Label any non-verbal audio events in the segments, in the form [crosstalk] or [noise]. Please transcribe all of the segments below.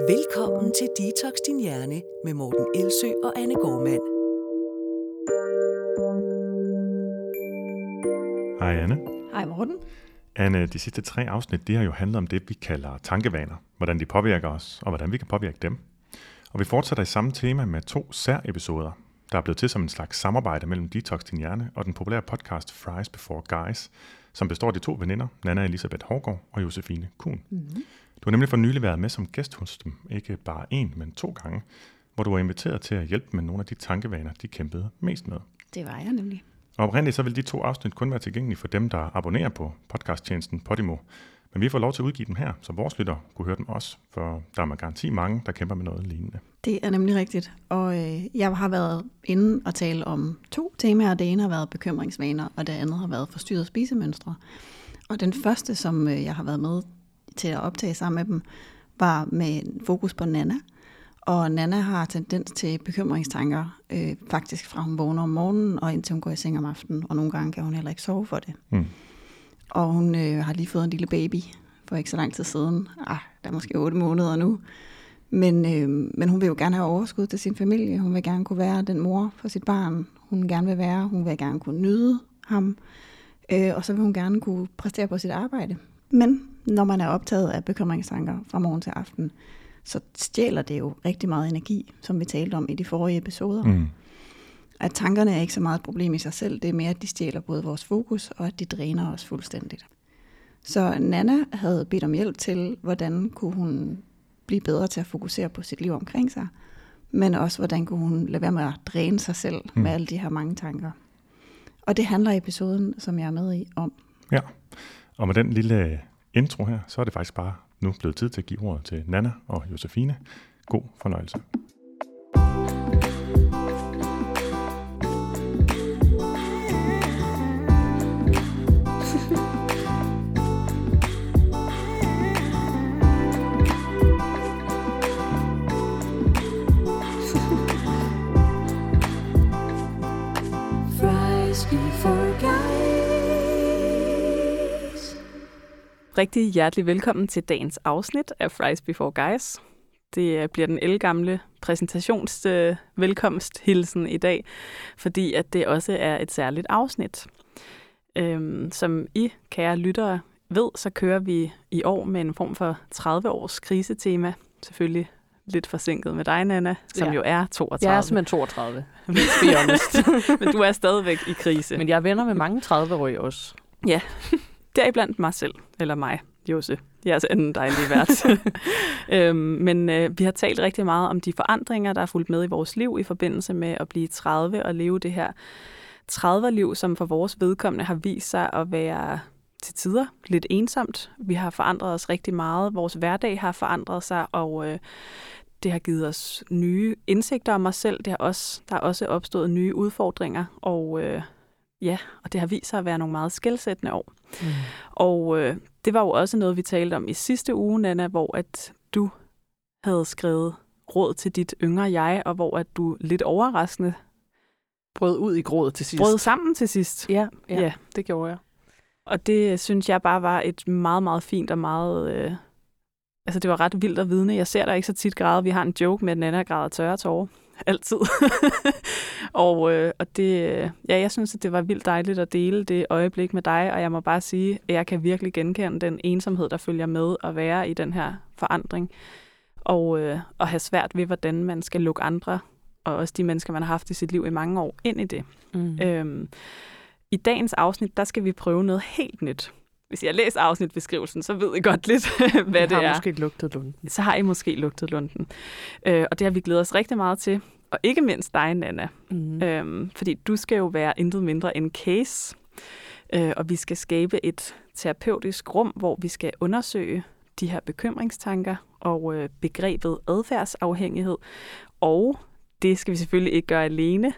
Velkommen til Detox Din Hjerne med Morten Elsø og Anne Gormand. Hej Anne. Hej Morten. Anne, de sidste tre afsnit, de har jo handlet om det, vi kalder tankevaner. Hvordan de påvirker os, og hvordan vi kan påvirke dem. Og vi fortsætter i samme tema med to sær-episoder, der er blevet til som en slags samarbejde mellem Detox Din Hjerne og den populære podcast Fries Before Guys, som består af de to veninder, Nana Elisabeth Hårgaard og Josefine Kuhn. Mm-hmm. Du har nemlig for nylig været med som gæst hos dem, ikke bare en, men to gange, hvor du var inviteret til at hjælpe med nogle af de tankevaner, de kæmpede mest med. Det var jeg nemlig. Og oprindeligt så vil de to afsnit kun være tilgængelige for dem, der abonnerer på podcasttjenesten Podimo. Men vi får lov til at udgive dem her, så vores lytter kunne høre dem også, for der er med garanti mange, der kæmper med noget lignende. Det er nemlig rigtigt. Og øh, jeg har været inde og tale om to temaer. Det ene har været bekymringsvaner, og det andet har været forstyrret spisemønstre. Og den første, som øh, jeg har været med til at optage sammen med dem, var med fokus på Nana. Og Nana har tendens til bekymringstanker, øh, faktisk fra hun vågner om morgenen og indtil hun går i seng om aftenen. Og nogle gange kan hun heller ikke sove for det. Mm. Og hun øh, har lige fået en lille baby for ikke så lang tid siden. Ah, der er måske otte måneder nu. Men, øh, men hun vil jo gerne have overskud til sin familie. Hun vil gerne kunne være den mor for sit barn, hun gerne vil være. Hun vil gerne kunne nyde ham. Øh, og så vil hun gerne kunne præstere på sit arbejde. Men når man er optaget af bekymringstanker fra morgen til aften, så stjæler det jo rigtig meget energi, som vi talte om i de forrige episoder. Mm. At tankerne er ikke så meget et problem i sig selv, det er mere, at de stjæler både vores fokus, og at de dræner os fuldstændigt. Så Nana havde bedt om hjælp til, hvordan kunne hun blive bedre til at fokusere på sit liv omkring sig, men også hvordan kunne hun lade være med at dræne sig selv mm. med alle de her mange tanker. Og det handler episoden, som jeg er med i, om. Ja, og med den lille intro her, så er det faktisk bare nu blevet tid til at give ordet til Nana og Josefine. God fornøjelse. Rigtig hjertelig velkommen til dagens afsnit af Fries Before Guys. Det bliver den elgamle præsentations øh, velkomsthilsen i dag, fordi at det også er et særligt afsnit. Øhm, som I, kære lyttere, ved, så kører vi i år med en form for 30-års krisetema. Selvfølgelig lidt forsinket med dig, Nana, som ja. jo er 32. Jeg er simpelthen 32, be [laughs] honest. [laughs] Men du er stadigvæk i krise. Men jeg er venner med mange 30-årige også. Ja, Deriblandt mig selv, eller mig, Jose. Jeres anden dejlige vært. [laughs] øhm, men øh, vi har talt rigtig meget om de forandringer, der er fulgt med i vores liv i forbindelse med at blive 30 og leve det her 30'er-liv, som for vores vedkommende har vist sig at være til tider lidt ensomt. Vi har forandret os rigtig meget. Vores hverdag har forandret sig, og øh, det har givet os nye indsigter om os selv. Det har også, der er også opstået nye udfordringer, og øh, Ja, og det har vist sig at være nogle meget skældsættende år. Mm. Og øh, det var jo også noget, vi talte om i sidste uge, Nana, hvor at du havde skrevet råd til dit yngre jeg, og hvor at du lidt overraskende brød ud i gråd til sidst. Brød sammen til sidst. Ja, ja, ja. det gjorde jeg. Og det synes jeg bare var et meget, meget fint og meget... Øh, altså, det var ret vildt at vidne. Jeg ser der ikke så tit græde. Vi har en joke med, at Nana græder tørre tårer altid. [laughs] og, øh, og det, ja, jeg synes, at det var vildt dejligt at dele det øjeblik med dig, og jeg må bare sige, at jeg kan virkelig genkende den ensomhed, der følger med at være i den her forandring, og, øh, og have svært ved, hvordan man skal lukke andre, og også de mennesker, man har haft i sit liv i mange år, ind i det. Mm. Øhm, I dagens afsnit, der skal vi prøve noget helt nyt hvis jeg læser afsnitbeskrivelsen, så ved I godt [laughs] lidt, hvad det er. har måske lugtet lunden. Så har I måske lugtet lunden. Øh, og det har vi glædet os rigtig meget til. Og ikke mindst dig, Nana. Mm. Øhm, fordi du skal jo være intet mindre end case. Øh, og vi skal skabe et terapeutisk rum, hvor vi skal undersøge de her bekymringstanker og øh, begrebet adfærdsafhængighed. Og det skal vi selvfølgelig ikke gøre alene.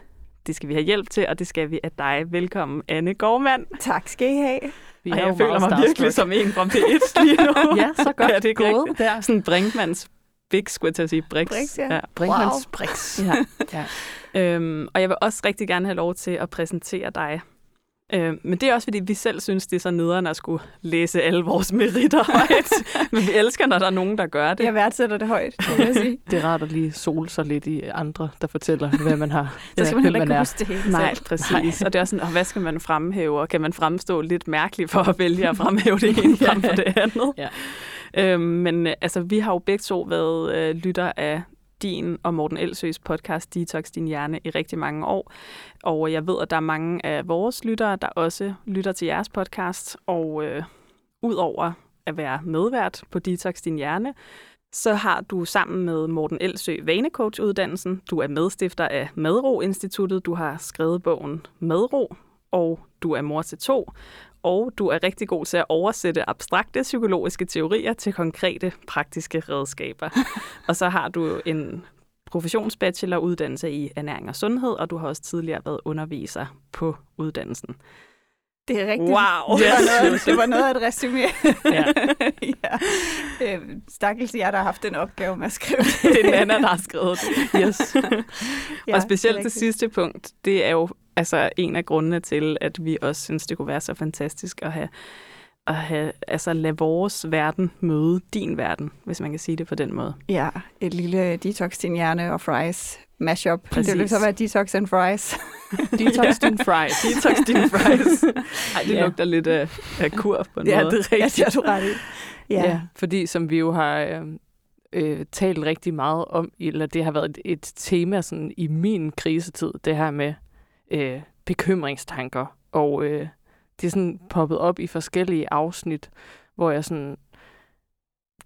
Det skal vi have hjælp til, og det skal vi af dig. Velkommen, Anne Gormand. Tak skal I have. Vi og jeg føler mig virkelig som en fra P1 lige nu. [laughs] ja, så godt ja, det er gået. Der. Sådan Brinkmanns Big, skulle jeg til at sige. Brix. Brix, ja. ja. Brinkmanns wow. Brix. ja. ja. Øhm, og jeg vil også rigtig gerne have lov til at præsentere dig. Øh, men det er også, fordi vi selv synes, det er så nederen at skulle læse alle vores meritter højt. [laughs] men vi elsker, når der er nogen, der gør det. Jeg værdsætter det højt, vil jeg sige. Det er rart at lige sole sig lidt i andre, der fortæller, hvad man har. [laughs] Så skal man heller ikke huske det hele Nej, selv. præcis. Og det er også sådan, og hvad skal man fremhæve? Og kan man fremstå lidt mærkeligt for at vælge at fremhæve det [laughs] ene frem for det andet? Ja. Øhm, men øh, altså, vi har jo begge to været øh, lytter af din og Morten Elsøs podcast Detox Din Hjerne i rigtig mange år. Og jeg ved, at der er mange af vores lyttere, der også lytter til jeres podcast. Og øh, udover at være medvært på Detox Din Hjerne, så har du sammen med Morten Elsø Vanecoach-uddannelsen. Du er medstifter af Madro-instituttet. Du har skrevet bogen Madro, og du er mor til to. Og du er rigtig god til at oversætte abstrakte psykologiske teorier til konkrete praktiske redskaber. [laughs] og så har du en professionsbacheloruddannelse i ernæring og sundhed, og du har også tidligere været underviser på uddannelsen. Det er rigtigt. Wow. Det, var noget, det var noget af et resume. [laughs] Ja. ja. Øh, Stakkels jer, der har haft den opgave med at skrive det. [laughs] Det er Nana, der har skrevet det. Yes. [laughs] Ja, og specielt det det sidste punkt, det er jo altså en af grundene til, at vi også synes, det kunne være så fantastisk at have, at have altså lade vores verden møde din verden, hvis man kan sige det på den måde. Ja, et lille detox din hjerne og fries mashup. Præcis. Det vil så være detox and fries. [laughs] Detox din fries. [laughs] Detox din fries. Ej, det Ja. lugter lidt af, af kur på en ja, måde. det er rigtigt. Ja, det har du ret i. Ja. ja, fordi som vi jo har øh, øh, talt rigtig meget om, eller det har været et, et tema sådan, i min krisetid, det her med øh, bekymringstanker. Og øh, det er sådan poppet op i forskellige afsnit, hvor jeg sådan,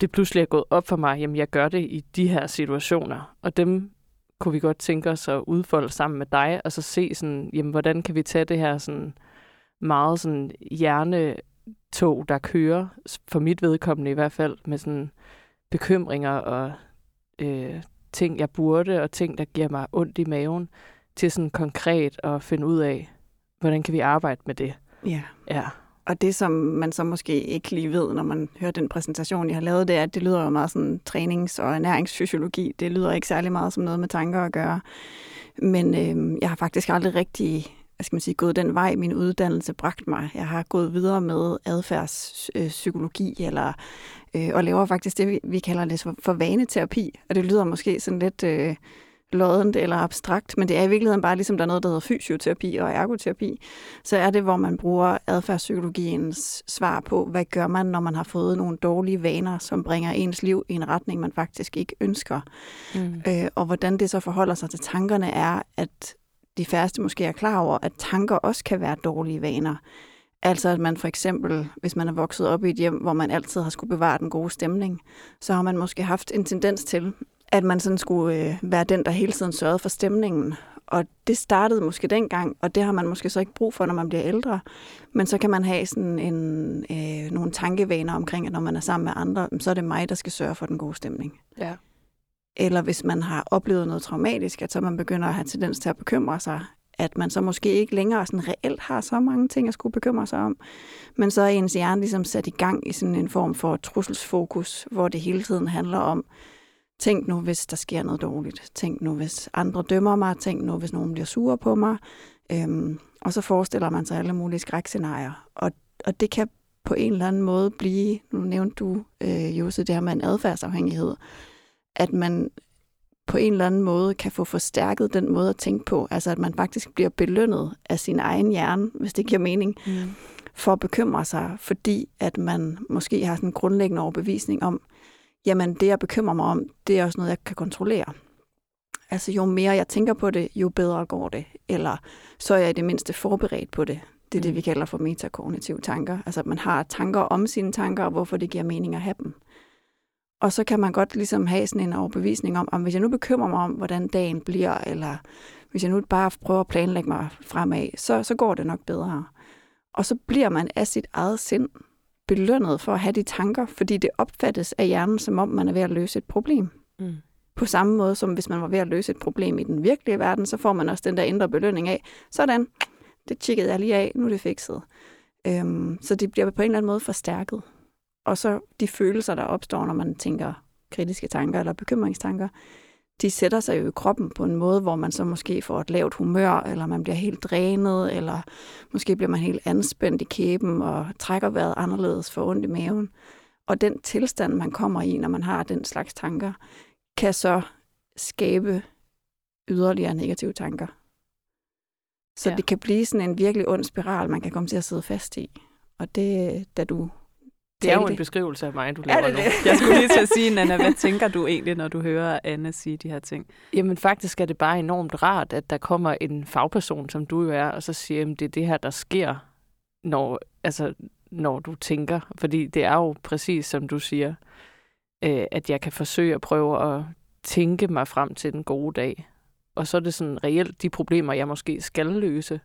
det pludselig er gået op for mig, jamen jeg gør det i de her situationer. Og dem kunne vi godt tænke os at udfolde sammen med dig, og så se sådan, jamen hvordan kan vi tage det her sådan meget sådan hjernetog, der kører, for mit vedkommende i hvert fald, med sådan bekymringer og øh, ting, jeg burde, og ting, der giver mig ondt i maven, til sådan konkret at finde ud af, hvordan kan vi arbejde med det. Ja. Ja. Og det, som man så måske ikke lige ved, når man hører den præsentation, jeg har lavet, det er, at det lyder jo meget sådan trænings- og ernæringsfysiologi. Det lyder ikke særlig meget som noget med tanker at gøre. Men øh, jeg har faktisk aldrig rigtig hvad skal man sige, gået den vej, min uddannelse bragt mig. Jeg har gået videre med adfærdspsykologi, eller, øh, og laver faktisk det, vi, kalder det for, for vaneterapi. Og det lyder måske sådan lidt øh, loddent eller abstrakt, men det er i virkeligheden bare ligesom, der er noget, der hedder fysioterapi og ergoterapi. Så er det, hvor man bruger adfærdspsykologiens svar på, hvad gør man, når man har fået nogle dårlige vaner, som bringer ens liv i en retning, man faktisk ikke ønsker. Mm. Øh, og hvordan det så forholder sig til tankerne er, at de færreste måske er klar over, at tanker også kan være dårlige vaner. Altså at man for eksempel, hvis man er vokset op i et hjem, hvor man altid har skulle bevare den gode stemning, så har man måske haft en tendens til, at man sådan skulle øh, være den, der hele tiden sørgede for stemningen. Og det startede måske dengang, og det har man måske så ikke brug for, når man bliver ældre. Men så kan man have sådan en, øh, nogle tankevaner omkring, at når man er sammen med andre, så er det mig, der skal sørge for den gode stemning Ja. eller hvis man har oplevet noget traumatisk, at så man begynder at have tendens til at bekymre sig, at man så måske ikke længere sådan reelt har så mange ting at skulle bekymre sig om, men så er ens hjerne ligesom sat i gang i sådan en form for trusselsfokus, hvor det hele tiden handler om, tænk nu, hvis der sker noget dårligt, tænk nu, hvis andre dømmer mig, tænk nu, hvis nogen bliver sure på mig, øhm, og så forestiller man sig alle mulige skrækscenarier, og, og det kan på en eller anden måde blive, nu nævnte du, øh, Jose, det her med en adfærdsafhængighed, at man på en eller anden måde kan få forstærket den måde at tænke på. Altså at man faktisk bliver belønnet af sin egen hjerne, hvis det giver mening, Mm. for at bekymre sig, fordi at man måske har sådan en grundlæggende overbevisning om, jamen det jeg bekymrer mig om, det er også noget, jeg kan kontrollere. Altså jo mere jeg tænker på det, jo bedre går det. Eller så er jeg i det mindste forberedt på det. Det er det, Mm. vi kalder for metakognitive tanker. Altså at man har tanker om sine tanker, og hvorfor det giver mening at have dem. Og så kan man godt ligesom have sådan en overbevisning om, om hvis jeg nu bekymrer mig om, hvordan dagen bliver, eller hvis jeg nu bare prøver at planlægge mig fremad, så, så går det nok bedre. Og så bliver man af sit eget sind belønnet for at have de tanker, fordi det opfattes af hjernen, som om man er ved at løse et problem. Mm. På samme måde som hvis man var ved at løse et problem i den virkelige verden, så får man også den der indre belønning af, sådan, det tjekkede jeg lige af, nu er det fikset. Øhm, så det bliver på en eller anden måde forstærket. Og så de følelser, der opstår, når man tænker kritiske tanker eller bekymringstanker, de sætter sig jo i kroppen på en måde, hvor man så måske får et lavt humør, eller man bliver helt drænet, eller måske bliver man helt anspændt i kæben og trækker vejret anderledes for ondt i maven. Og den tilstand, man kommer i, når man har den slags tanker, kan så skabe yderligere negative tanker. Så Ja. det kan blive sådan en virkelig ond spiral, man kan komme til at sidde fast i. Og det, da du Det er jo en beskrivelse af mig, du Er laver det nu. det? Jeg skulle lige til at sige, [laughs] Nana, hvad tænker du egentlig, når du hører Anne sige de her ting? Jamen faktisk er det bare enormt rart, at der kommer en fagperson, som du jo er, og så siger, at det er det her, der sker, når, altså, når du tænker. Fordi det er jo præcis, som du siger, øh, at jeg kan forsøge at prøve at tænke mig frem til den gode dag. Og så er det sådan reelt de problemer, jeg måske skal løse,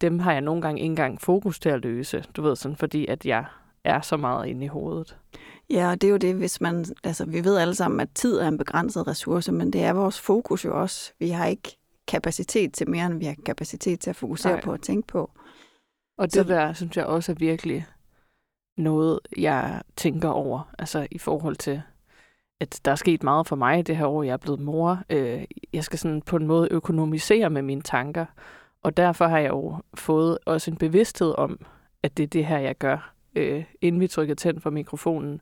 dem har jeg nogle gange ikke engang fokus til at løse. Du ved sådan, fordi at jeg er så meget inde i hovedet. Ja, og det er jo det, hvis man, altså vi ved alle sammen, at tid er en begrænset ressource, men det er vores fokus jo også. Vi har ikke kapacitet til mere, end vi har kapacitet til at fokusere Nej. På og tænke på. Og det Så- der, synes jeg også er virkelig noget, jeg tænker over, altså i forhold til, at der er sket meget for mig det her år, jeg er blevet mor. Øh, jeg skal sådan på en måde økonomisere med mine tanker, og derfor har jeg jo fået også en bevidsthed om, at det er det her, jeg gør. Øh, inden vi trykkede tænd for mikrofonen,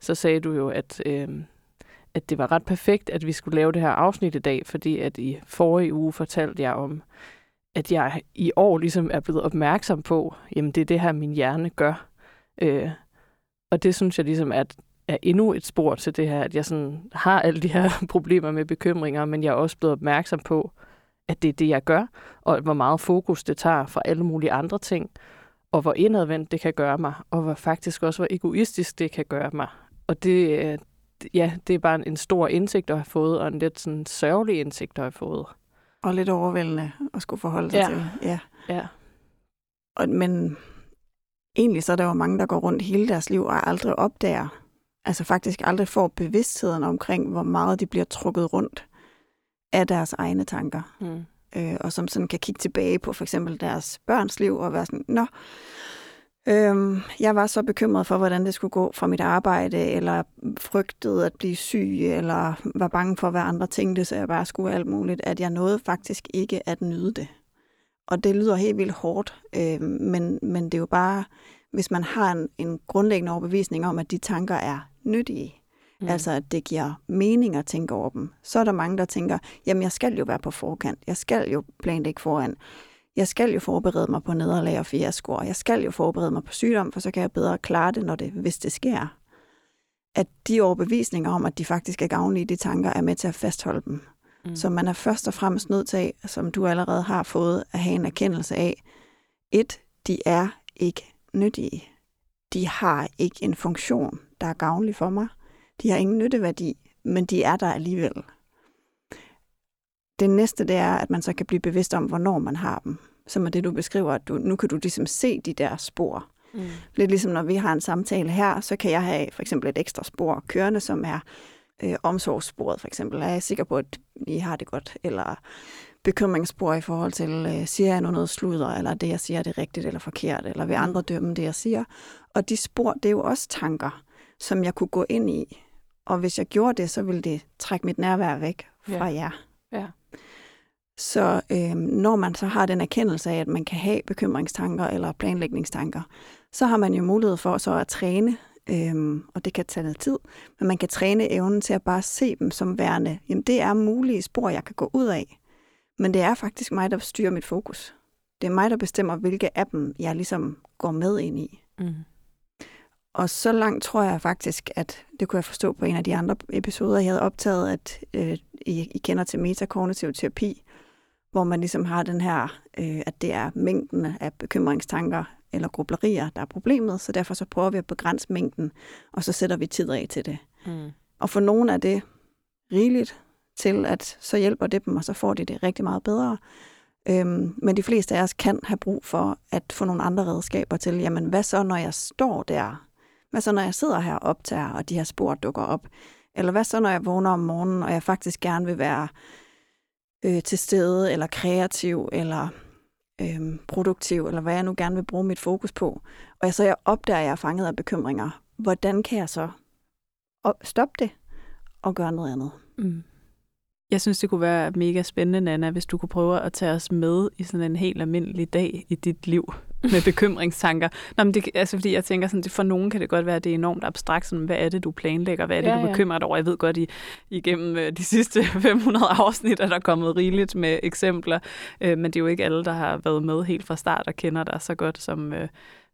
så sagde du jo, at, øh, at det var ret perfekt, at vi skulle lave det her afsnit i dag, fordi at i forrige uge fortalte jeg om, at jeg i år ligesom er blevet opmærksom på, jamen det er det her, min hjerne gør. Øh, og det synes jeg ligesom er, er endnu et spor til det her, at jeg sådan har alle de her [laughs] problemer med bekymringer, men jeg er også blevet opmærksom på, at det er det, jeg gør, og hvor meget fokus det tager fra alle mulige andre ting, og hvor indadvendt det kan gøre mig, og hvor faktisk også hvor egoistisk det kan gøre mig. Og det, øh, ja, det er bare en, en stor indsigt at have fået, og en lidt sådan sørgelig indsigt at have fået. Og lidt overvældende at skulle forholde sig Ja. til. Ja. Ja. Og, men egentlig så er der jo mange, der går rundt hele deres liv og aldrig opdager, altså faktisk aldrig får bevidstheden omkring, hvor meget de bliver trukket rundt af deres egne tanker. Mm øh, og som sådan kan kigge tilbage på for eksempel deres børns liv og være sådan, nå, øhm, jeg var så bekymret for, hvordan det skulle gå fra mit arbejde, eller frygtede at blive syg, eller var bange for, hvad andre tænkte, så jeg bare skulle alt muligt, at jeg nåede faktisk ikke at nyde det. Og det lyder helt vildt hårdt, øh, men, men det er jo bare, hvis man har en, en grundlæggende overbevisning om, at de tanker er nyttige, Mm. Altså, at det giver mening at tænke over dem. Så er der mange, der tænker, jamen jeg skal jo være på forkant. Jeg skal jo planlægge foran. Jeg skal jo forberede mig på nederlag og fiaskoer. Jeg skal jo forberede mig på sygdom, for så kan jeg bedre klare det, når det, hvis det sker. At de overbevisninger om, at de faktisk er gavnlige, de tanker, er med til at fastholde dem. Mm. Så man er først og fremmest nødt til, som du allerede har fået, at have en erkendelse af, et, de er ikke nyttige. De har ikke en funktion, der er gavnlig for mig. De har ingen nytteværdi, men de er der alligevel. Det næste, det er, at man så kan blive bevidst om, hvornår man har dem. Som er det, du beskriver, at du, nu kan du ligesom se de der spor. Mm. Lidt ligesom når vi har en samtale her, så kan jeg have for eksempel et ekstra spor kørende, som er øh, omsorgssporet for eksempel. Er jeg sikker på, at I har det godt? Eller bekymringsspor i forhold til, øh, siger jeg nu noget sludder, eller det, jeg siger, er det rigtigt eller forkert, eller vil andre dømme det, jeg siger? Og de spor, det er jo også tanker, som jeg kunne gå ind i. Og hvis jeg gjorde det, så ville det trække mit nærvær væk fra Ja. jer. Ja. Så øh, når man så har den erkendelse af, at man kan have bekymringstanker eller planlægningstanker, så har man jo mulighed for så at træne, øh, og det kan tage noget tid, men man kan træne evnen til at bare se dem som værende, jamen det er mulige spor, jeg kan gå ud af, men det er faktisk mig, der styrer mit fokus. Det er mig, der bestemmer, hvilke af dem jeg ligesom går med ind i. Mm. Og så langt tror jeg faktisk, at det kunne jeg forstå på en af de andre episoder, jeg havde optaget, at øh, I, I kender til metakognitiv terapi, hvor man ligesom har den her, øh, at det er mængden af bekymringstanker eller grublerier, der er problemet, så derfor så prøver vi at begrænse mængden, og så sætter vi tid af til det. Mm. Og for nogen er det rigeligt til, at så hjælper det dem, og så får de det rigtig meget bedre. Øhm, men de fleste af os kan have brug for at få nogle andre redskaber til, jamen hvad så, når jeg står der? Hvad så, når jeg sidder her og optager, og de her spor dukker op? Eller hvad så, når jeg vågner om morgenen, og jeg faktisk gerne vil være øh, til stede, eller kreativ, eller øh, produktiv, eller hvad jeg nu gerne vil bruge mit fokus på? Og jeg så jeg opdager, at jeg er fanget af bekymringer. Hvordan kan jeg så stoppe det og gøre noget andet? Mm. Jeg synes, det kunne være mega spændende, Nana, hvis du kunne prøve at tage os med i sådan en helt almindelig dag i dit liv [laughs] med bekymringstanker. Nå, men det, altså, fordi jeg tænker, sådan, det, for nogen kan det godt være, at det er enormt abstrakt. Sådan, hvad er det, du planlægger? Hvad er det, Ja, du bekymrer dig over? Jeg ved godt, I, igennem øh, de sidste [laughs] 500 afsnit er der kommet rigeligt med eksempler. Øh, men det er jo ikke alle, der har været med helt fra start og kender dig så godt, som, øh,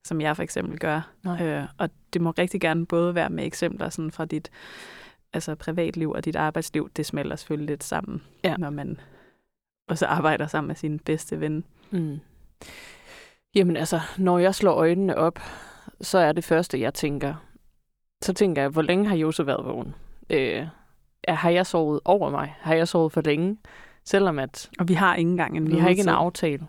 som jeg for eksempel gør. Nej. Øh, og det må rigtig gerne både være med eksempler sådan fra dit altså privatliv og dit arbejdsliv. Det smelter selvfølgelig lidt sammen, Ja. når man også arbejder sammen med sin bedste ven. Mm. Jamen altså, når jeg slår øjnene op, så er det første, jeg tænker. Så tænker jeg, hvor længe har Jose været vågen? Øh, har jeg sovet over mig? Har jeg sovet for længe? Selvom at Og vi har ikke engang en vi har ikke en aftale.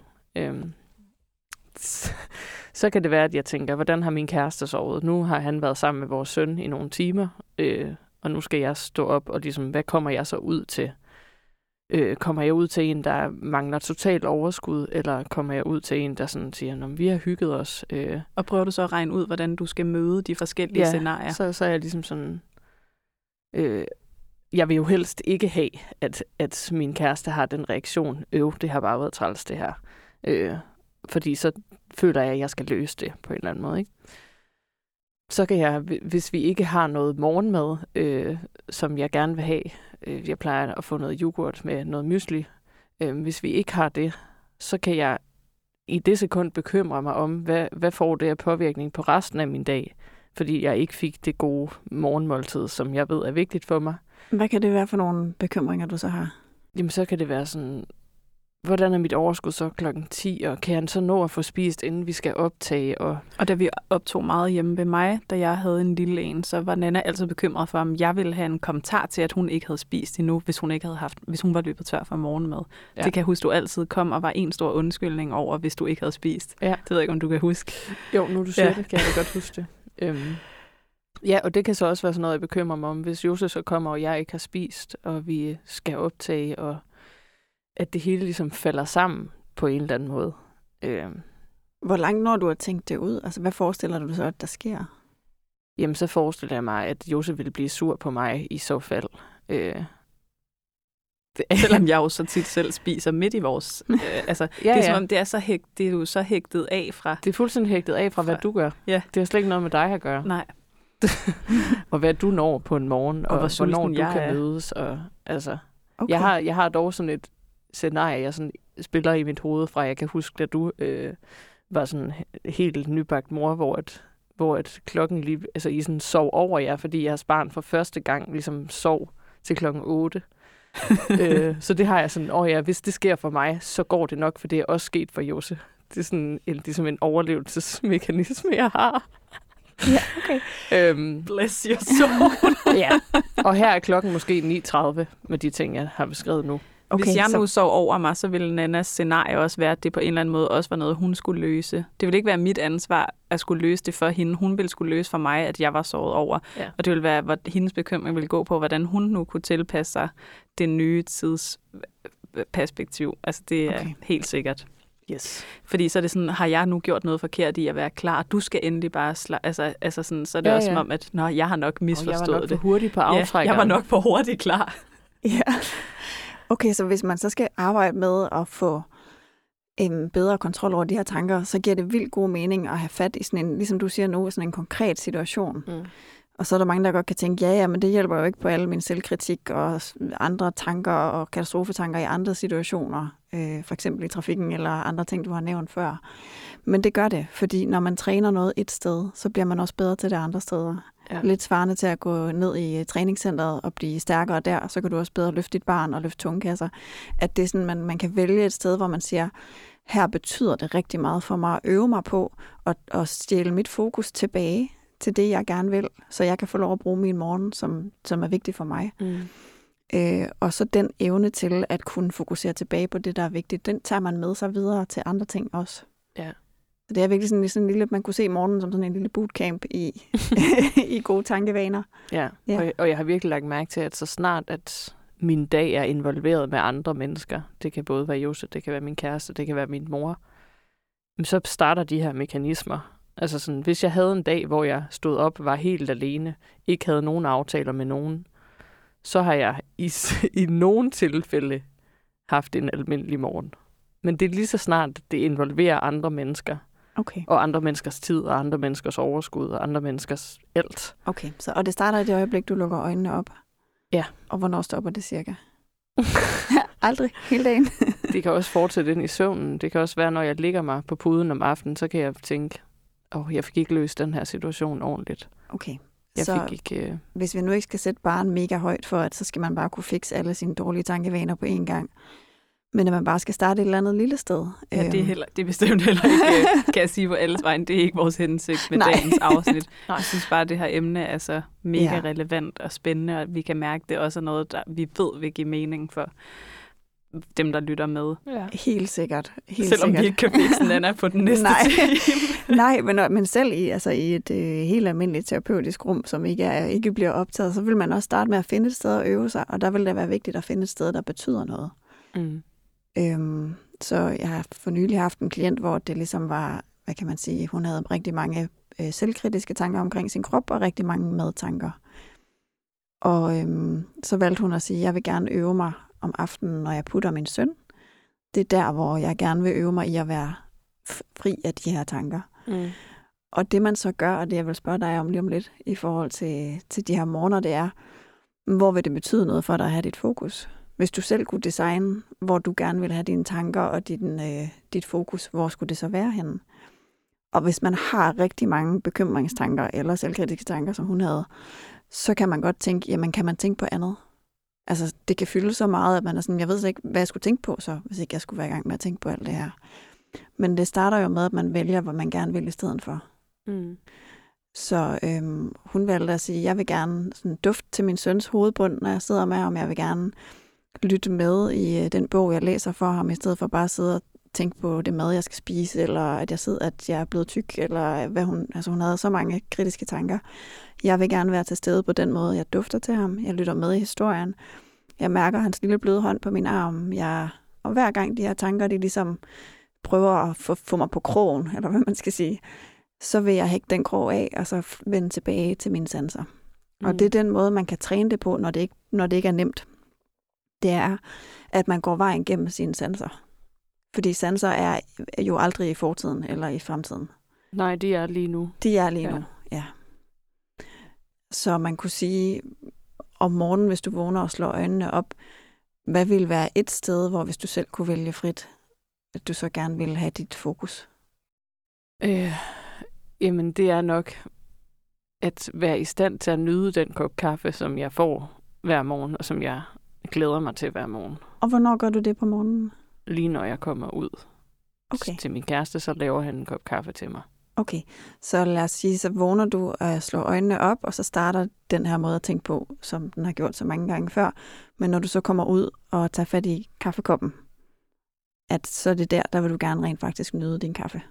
S- [laughs] så kan det være, at jeg tænker, hvordan har min kæreste sovet? Nu har han været sammen med vores søn i nogle timer, øh, og nu skal jeg stå op og ligesom, hvad kommer jeg så ud til? Øh, kommer jeg ud til en, der mangler totalt overskud, eller kommer jeg ud til en, der sådan siger, Nå, men vi har hygget os? Øh, Og prøver du så at regne ud, hvordan du skal møde de forskellige Ja, scenarier? så, så er jeg ligesom sådan... Øh, jeg vil jo helst ikke have, at, at min kæreste har den reaktion, øv, det har bare været træls det her. Øh, fordi så føler jeg, at jeg skal løse det på en eller anden måde. Ikke? Så kan jeg, hvi- hvis vi ikke har noget morgenmad, øh, som jeg gerne vil have, øh, jeg plejer at få noget yoghurt med noget mysli, øh, hvis vi ikke har det, så kan jeg i det sekund bekymre mig om, hvad, hvad får det af påvirkning på resten af min dag, fordi jeg ikke fik det gode morgenmåltid, som jeg ved er vigtigt for mig. Hvad kan det være for nogle bekymringer, du så har? Jamen, så kan det være sådan, hvordan er mit overskud så klokken 10, og kan han så nå at få spist, inden vi skal optage? Og Og da vi optog meget hjemme ved mig, da jeg havde en lille en, så var Nana altid bekymret for, om jeg ville have en kommentar til, at hun ikke havde spist endnu, hvis hun ikke havde haft, hvis hun var løbet tør for morgenmad. Ja. Det kan jeg huske, du altid kom og var en stor undskyldning over, hvis du ikke havde spist. Ja. Det ved jeg ikke, om du kan huske. jo, nu du siger Ja. det, kan jeg godt huske det. Øhm, ja, og det kan så også være sådan noget, jeg bekymrer mig om, hvis Jose så kommer, og jeg ikke har spist, og vi skal optage, og at det hele ligesom falder sammen på en eller anden måde. Øhm, Hvor langt når du har tænkt det ud? Altså, hvad forestiller du dig så, at der sker? jamen, så forestiller jeg mig, at Jose ville blive sur på mig i så fald. Øh, det, [laughs] Selvom jeg jo så tit selv spiser midt i vores... Øh, altså, [laughs] ja, det er ja. som om, det er, så hægt, det er jo så hægtet af fra... Det er fuldstændig hægtet af fra, hvad Fra- du gør. Ja. Det har slet ikke noget med dig at gøre. Nej, [laughs] og hvad du når på en morgen, og, hvor og hvornår du jeg kan er. mødes. Og, altså, Okay. jeg, har, jeg har dog sådan et scenarie, jeg sådan spiller i mit hoved fra, jeg kan huske, da du øh, var sådan he- helt nybagt mor, hvor, et, hvor et klokken lige, altså I sådan sov over jer, fordi jeres barn for første gang ligesom sov til klokken 8. [laughs] øh, så det har jeg sådan, åh ja, hvis det sker for mig, så går det nok, for det er også sket for Jose. Det er sådan en, ligesom en overlevelsesmekanisme, jeg har. Ja, okay. [laughs] Øhm, bless your soul. [laughs] ja, og her er klokken måske 9.30 med de ting, jeg har beskrevet nu. Okay, Hvis jeg så, nu sov over mig, så ville Nannas scenarie også være, at det på en eller anden måde også var noget, hun skulle løse. Det ville ikke være mit ansvar at skulle løse det for hende. Hun ville skulle løse for mig, at jeg var sovet over. Ja. Og det ville være, hvor hendes bekymring ville gå på, hvordan hun nu kunne tilpasse sig det nye tidsperspektiv. Altså det er Okay. helt sikkert. Yes. Fordi så er det sådan, har jeg nu gjort noget forkert i at være klar? Du skal endelig bare sla- altså, altså sådan, så er det Ja, ja, også ja. som om, at Nå, jeg har nok Og jeg misforstået var nok for det. hurtig på Ja, aftrækkeren. jeg var nok for hurtigt klar. Ja. Okay, så hvis man så skal arbejde med at få en bedre kontrol over de her tanker, så giver det vildt god mening at have fat i sådan en, ligesom du siger nu, sådan en konkret situation. Mm. Og så er der mange, der godt kan tænke, ja, ja, men det hjælper jo ikke på alle min selvkritik og andre tanker og katastrofetanker i andre situationer, øh, for eksempel i trafikken eller andre ting, du har nævnt før. Men det gør det, fordi når man træner noget et sted, så bliver man også bedre til det andre steder. Ja. Lidt svarende til at gå ned i øh, træningscenteret og blive stærkere der, så kan du også bedre løfte dit barn og løfte tungkasser. At det er sådan, man, man kan vælge et sted, hvor man siger, her betyder det rigtig meget for mig at øve mig på at, at stjæle mit fokus tilbage til det, jeg gerne vil, så jeg kan få lov at bruge min morgen, som, som er vigtigt for mig. Mm. Øh, og så den evne til at kunne fokusere tilbage på det, der er vigtigt, den tager man med sig videre til andre ting også. Ja. Så det er virkelig sådan, sådan en lille, man kunne se morgenen som sådan en lille bootcamp i, [laughs] [laughs] i gode tankevaner. Ja, Ja. Og, og jeg har virkelig lagt mærke til, at så snart, at min dag er involveret med andre mennesker, det kan både være Jose, det kan være min kæreste, det kan være min mor, så starter de her mekanismer. Altså sådan, hvis jeg havde en dag, hvor jeg stod op, var helt alene, ikke havde nogen aftaler med nogen, så har jeg i, [laughs] i nogle tilfælde haft en almindelig morgen. Men det er lige så snart, det involverer andre mennesker, Okay. og andre menneskers tid, og andre menneskers overskud, og andre menneskers alt. Okay, så, og det starter i det øjeblik, du lukker øjnene op? Ja. Og hvornår stopper det cirka? [laughs] Aldrig. Hele dagen? [laughs] Det kan også fortsætte ind i søvnen. Det kan også være, når jeg ligger mig på puden om aftenen, så kan jeg tænke, åh, oh, jeg fik ikke løst den her situation ordentligt. Okay. Jeg så fik ikke... Øh... hvis vi nu ikke skal sætte barn mega højt for, at så skal man bare kunne fikse alle sine dårlige tankevaner på én gang, men at man bare skal starte et eller andet lille sted. Ja, det er, Øhm, heller, det er bestemt heller ikke, øh, kan jeg sige på alles vejen, det er ikke vores hensigt med Nej. dagens [laughs] afsnit. Nej. Jeg synes bare, at det her emne er så mega Ja. relevant og spændende, og at vi kan mærke, at det også er noget, der vi ved vil give mening for dem, der lytter med. Ja. Helt sikkert. Helt Selvom sikkert. vi ikke kan fikse Nana på den næste Nej. time. [laughs] Nej, men, men selv i, altså i et øh, helt almindeligt terapeutisk rum, som ikke, er, ikke bliver optaget, så vil man også starte med at finde et sted at øve sig, og der vil det være vigtigt at finde et sted, der betyder noget. Mm. Øhm, så jeg har for nylig haft en klient, hvor det ligesom var, hvad kan man sige, hun havde rigtig mange øh, selvkritiske tanker omkring sin krop, og rigtig mange medtanker. Og øhm, så valgte hun at sige, jeg vil gerne øve mig om aftenen, når jeg putter min søn. Det er der, hvor jeg gerne vil øve mig i at være fri af de her tanker. Mm. Og det man så gør, og det jeg vil spørge dig om lige om lidt, i forhold til, til de her morgener, det er, hvor vil det betyde noget for dig at have dit fokus? Hvis du selv kunne designe, hvor du gerne vil have dine tanker og din, øh, dit fokus, hvor skulle det så være henne? Og hvis man har rigtig mange bekymringstanker eller selvkritiske tanker, som hun havde, så kan man godt tænke, jamen kan man tænke på andet? Altså det kan fylde så meget, at man er sådan, jeg ved ikke, hvad jeg skulle tænke på så, hvis ikke jeg skulle være i gang med at tænke på alt det her. Men det starter jo med, at man vælger, hvad man gerne vil i stedet for. Mm. Så øhm, hun valgte at sige, jeg vil gerne sådan dufte til min søns hovedbund, når jeg sidder med ham. Jeg vil gerne lytte med i øh, den bog, jeg læser for ham, i stedet for bare at sidde og tænke på det mad, jeg skal spise, eller at jeg sidder, at jeg er blevet tyk, eller hvad hun, altså hun havde så mange kritiske tanker. Jeg vil gerne være til stede på den måde, jeg dufter til ham. Jeg lytter med i historien. Jeg mærker hans lille bløde hånd på min arm. Jeg, og hver gang de her tanker, de ligesom prøver at få, få mig på krogen, eller hvad man skal sige, så vil jeg hægte den krog af, og så vende tilbage til mine sanser. Mm. Og det er den måde, man kan træne det på, når det, ikke, når det ikke er nemt. Det er, at man går vejen gennem sine sanser. Fordi sanser er jo aldrig i fortiden eller i fremtiden. Nej, det er lige nu. De er lige Ja. nu, ja. Så man kunne sige, om morgenen, hvis du vågner og slår øjnene op, hvad ville være et sted, hvor hvis du selv kunne vælge frit, at du så gerne ville have dit fokus? Øh, jamen, det er nok at være i stand til at nyde den kop kaffe, som jeg får hver morgen, og som jeg glæder mig til hver morgen. Og hvornår gør du det på morgenen? Lige når jeg kommer ud Okay. til min kæreste, så laver han en kop kaffe til mig. Okay, så lad os sige, så vågner du og slår øjnene op, og så starter den her måde at tænke på, som den har gjort så mange gange før. Men når du så kommer ud og tager fat i kaffekoppen, at så er det der, der vil du gerne rent faktisk nyde din kaffe.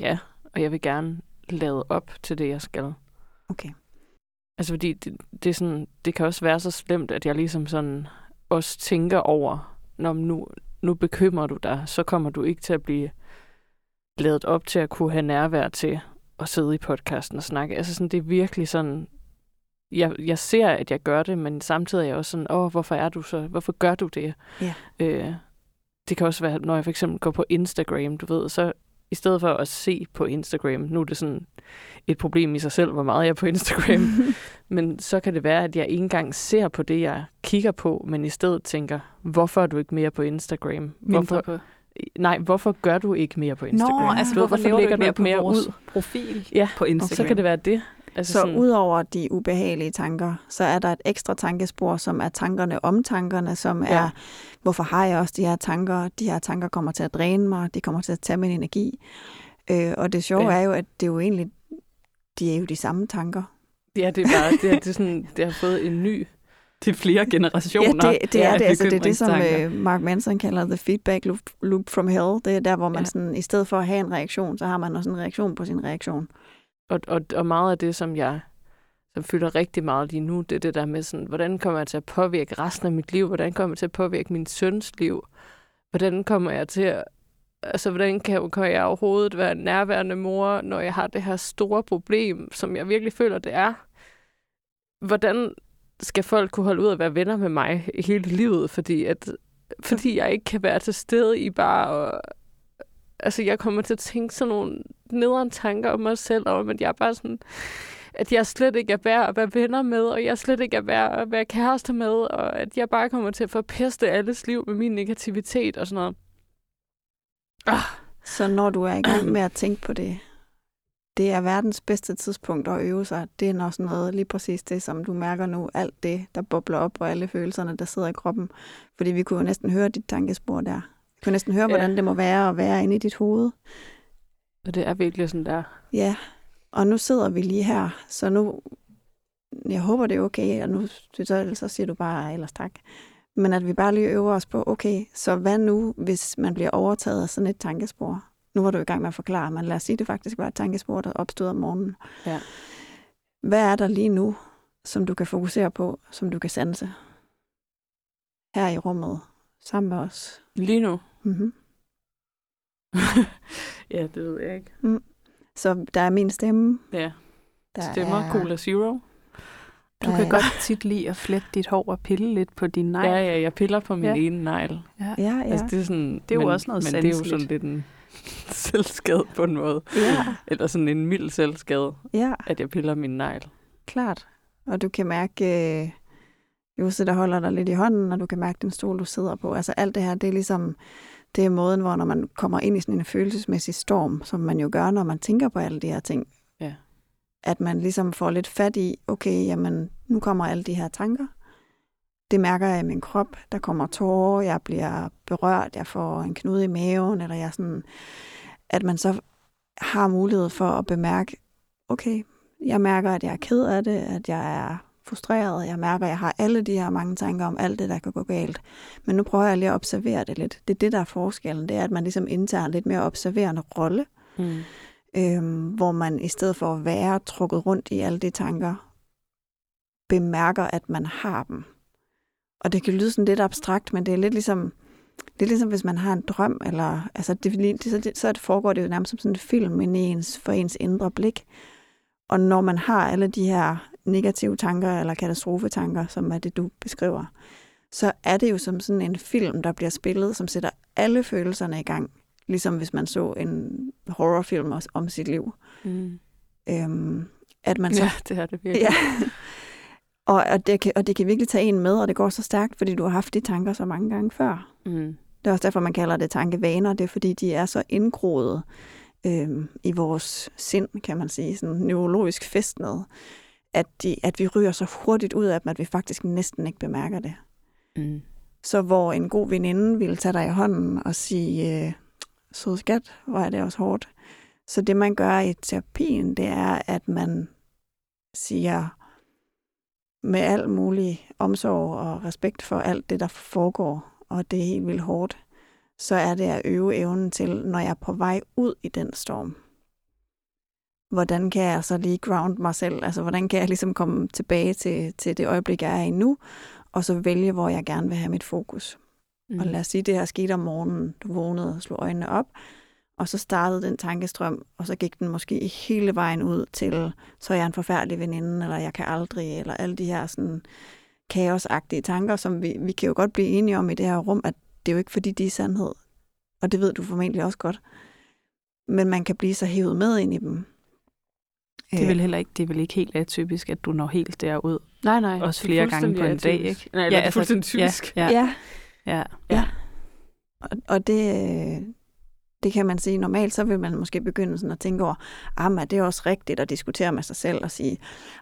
Ja, og jeg vil gerne lade op til det, jeg skal. Okay. Altså fordi det, det, er sådan, det kan også være så slemt, at jeg ligesom sådan også tænker over, når nu, nu bekymrer du dig, så kommer du ikke til at blive lavet op til at kunne have nærvær til at sidde i podcasten og snakke. Altså sådan, det er virkelig sådan, jeg, jeg ser, at jeg gør det, men samtidig er jeg også sådan, åh, hvorfor er du så, hvorfor gør du det? Ja. Øh, det kan også være, når jeg for eksempel går på Instagram, du ved, så i stedet for at se på Instagram, nu er det sådan et problem i sig selv, hvor meget jeg er på Instagram, [laughs] men så kan det være, at jeg ikke engang ser på det, jeg kigger på, men i stedet tænker, hvorfor er du ikke mere på Instagram? Hvorfor, på. nej, hvorfor gør du ikke mere på Instagram? Nå, altså Du ved, hvorfor, lever du ikke mere, mere vores ud? profil Ja, på Instagram? Så kan det være det. Altså Så sådan, udover de ubehagelige tanker, så er der et ekstra tankespor, som er tankerne om tankerne, som Ja. er, hvorfor har jeg også de her tanker? De her tanker kommer til at dræne mig, de kommer til at tage min energi. Øh, og det sjove Ja. er jo, at det er jo egentlig, de er jo de samme tanker. Ja, det er bare, det, er, det, er sådan, det har fået en ny... Det er flere generationer. Ja, det, det er det. Altså, det er det, som øh, Mark Manson kalder the feedback loop, loop from hell. Det er der, hvor man Ja. sådan, i stedet for at have en reaktion, så har man også en reaktion på sin reaktion. Og, og, og meget af det, som jeg som fylder rigtig meget lige nu, det er det der med sådan, hvordan kommer jeg til at påvirke resten af mit liv? Hvordan kommer jeg til at påvirke min søns liv? Hvordan kommer jeg til at Altså, hvordan kan, kan jeg overhovedet være en nærværende mor, når jeg har det her store problem, som jeg virkelig føler, det er? Hvordan skal folk kunne holde ud at være venner med mig hele livet, fordi, at, fordi jeg ikke kan være til stede i bare og, altså jeg kommer til at tænke sådan nogle nederen tanker om mig selv, om at jeg er bare sådan, at jeg slet ikke er værd at være venner med, og jeg slet ikke er værd at være kæreste med, og at jeg bare kommer til at forpeste alles liv med min negativitet og sådan noget. Ah. Så når du er i gang med at tænke på det, det er verdens bedste tidspunkt at øve sig. Det er nok sådan noget, lige præcis det, som du mærker nu, alt det, der bobler op, og alle følelserne, der sidder i kroppen. Fordi vi kunne jo næsten høre dit tankespor der. Vi kunne næsten høre, ja. hvordan det må være at være inde i dit hoved. Og det er virkelig sådan der. Ja, og nu sidder vi lige her, så nu, jeg håber det er okay, og nu så, så siger du bare ellers tak. Men at vi bare lige øver os på, okay, så hvad nu, hvis man bliver overtaget af sådan et tankespor? Nu var du i gang med at forklare, men lad os sige, det faktisk var et tankespor, der opstod om morgenen. Ja. Hvad er der lige nu, som du kan fokusere på, som du kan sanse? Her i rummet, sammen med os. Lige nu? Mm-hmm. [laughs] ja, det ved jeg ikke. Mm. Så der er min stemme. Ja. Der Stemmer er... Cola Zero. Du kan godt tit lide at flette dit hår og pille lidt på din negl. Ja, ja, jeg piller på min ja. ene negl. Ja, ja. Altså, det er, sådan, det er men, jo også noget Men det er jo sådan lidt en [laughs] selvskade på en måde. Ja. Eller sådan en mild selvskade, ja. at jeg piller min negl. Klart. Og du kan mærke, øh, Jose, der holder dig lidt i hånden, og du kan mærke den stol, du sidder på. Altså alt det her, det er ligesom, det er måden, hvor når man kommer ind i sådan en følelsesmæssig storm, som man jo gør, når man tænker på alle de her ting, ja. at man ligesom får lidt fat i, okay, jamen, nu kommer alle de her tanker. Det mærker jeg i min krop. Der kommer tårer, jeg bliver berørt, jeg får en knude i maven, eller jeg sådan, at man så har mulighed for at bemærke, okay, jeg mærker, at jeg er ked af det, at jeg er frustreret, jeg mærker, at jeg har alle de her mange tanker om alt det, der kan gå galt. Men nu prøver jeg lige at observere det lidt. Det er det, der er forskellen. Det er, at man ligesom indtager en lidt mere observerende rolle, mm. øhm, hvor man i stedet for at være trukket rundt i alle de tanker, bemærker, at man har dem. Og det kan lyde sådan lidt abstrakt, men det er lidt ligesom, det er ligesom hvis man har en drøm, eller altså det, det, så, så foregår det jo nærmest som sådan en film i ens, for ens indre blik. Og når man har alle de her negative tanker eller katastrofetanker, som er det, du beskriver, så er det jo som sådan en film, der bliver spillet, som sætter alle følelserne i gang. Ligesom hvis man så en horrorfilm om sit liv. Mm. Øhm, at man [laughs] så, ja, det er det virkelig. Ja. Og, og, det kan, og det kan virkelig tage en med, og det går så stærkt, fordi du har haft de tanker så mange gange før. Mm. Det er også derfor, man kalder det tankevaner. Det er fordi, de er så indgroet øh, i vores sind, kan man sige, sådan neurologisk festnet, at, de, at vi ryger så hurtigt ud af dem, at vi faktisk næsten ikke bemærker det. Mm. Så hvor en god veninde ville tage dig i hånden og sige, øh, sød skat, hvor er det også hårdt. Så det, man gør i terapien, det er, at man siger med al mulig omsorg og respekt for alt det, der foregår, og det er helt vildt hårdt, så er det at øve evnen til, når jeg er på vej ud i den storm. Hvordan kan jeg så lige ground mig selv? Altså, hvordan kan jeg ligesom komme tilbage til, til det øjeblik, jeg er i nu, og så vælge, hvor jeg gerne vil have mit fokus. Mm. Og lad os sige, det her skete om morgenen. Du vågnede og slog øjnene op, og så startede den tankestrøm, og så gik den måske hele vejen ud til, så er jeg en forfærdelig veninde, eller jeg kan aldrig, eller alle de her sådan kaosagtige tanker, som vi, vi kan jo godt blive enige om i det her rum, at det er jo ikke fordi, de er sandhed. Og det ved du formentlig også godt. Men man kan blive så hævet med ind i dem. Det er vel heller ikke, det er vel ikke helt atypisk, at du når helt derud. Nej, nej. Også flere gange på en dag, ikke? Nej, ja, det er altså, fuldstændig typisk. Ja, ja. ja. ja. ja. Og, og det, det kan man sige, normalt så vil man måske begynde sådan at tænke over, ah, er det også rigtigt at diskutere med sig selv og sige,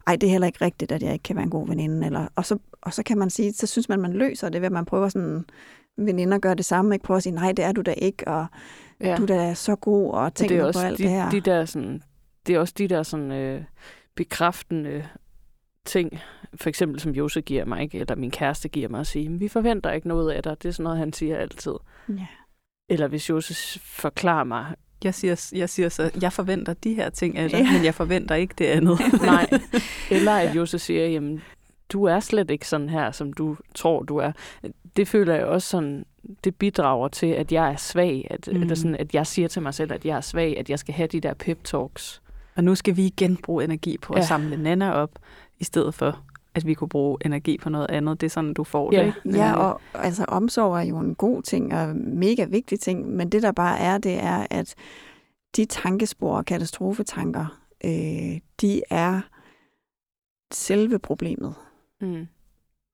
ej, det er heller ikke rigtigt, at jeg ikke kan være en god veninde. Eller, og, så, og så kan man sige, så synes man, man løser det ved, at man prøver sådan, veninder gør det samme, ikke prøver at sige, nej, det er du da ikke, og ja. du er da så god, og tænker på alt de, det her. De der sådan, det er også de der sådan, øh, bekræftende ting, for eksempel som Jose giver mig, ikke? eller min kæreste giver mig at sige, vi forventer ikke noget af dig. Det er sådan noget, han siger altid. Ja. Eller hvis Jose forklarer mig, jeg siger, jeg siger så, jeg forventer de her ting af dig, ja. men jeg forventer ikke det andet. [laughs] Nej. [laughs] Eller at Jose siger, jamen, du er slet ikke sådan her, som du tror, du er. Det føler jeg også sådan, det bidrager til, at jeg er svag. At, mm. eller sådan, at jeg siger til mig selv, at jeg er svag, at jeg skal have de der pep talks. Og nu skal vi igen bruge energi på at ja. samle Nana op, i stedet for at vi kunne bruge energi på noget andet. Det er sådan, du får det, Ja. ikke? Ja, Øh, og altså omsorg er jo en god ting og mega vigtig ting, men det der bare er, det er, at de tankespor og katastrofetanker, øh, de er selve problemet. Mm.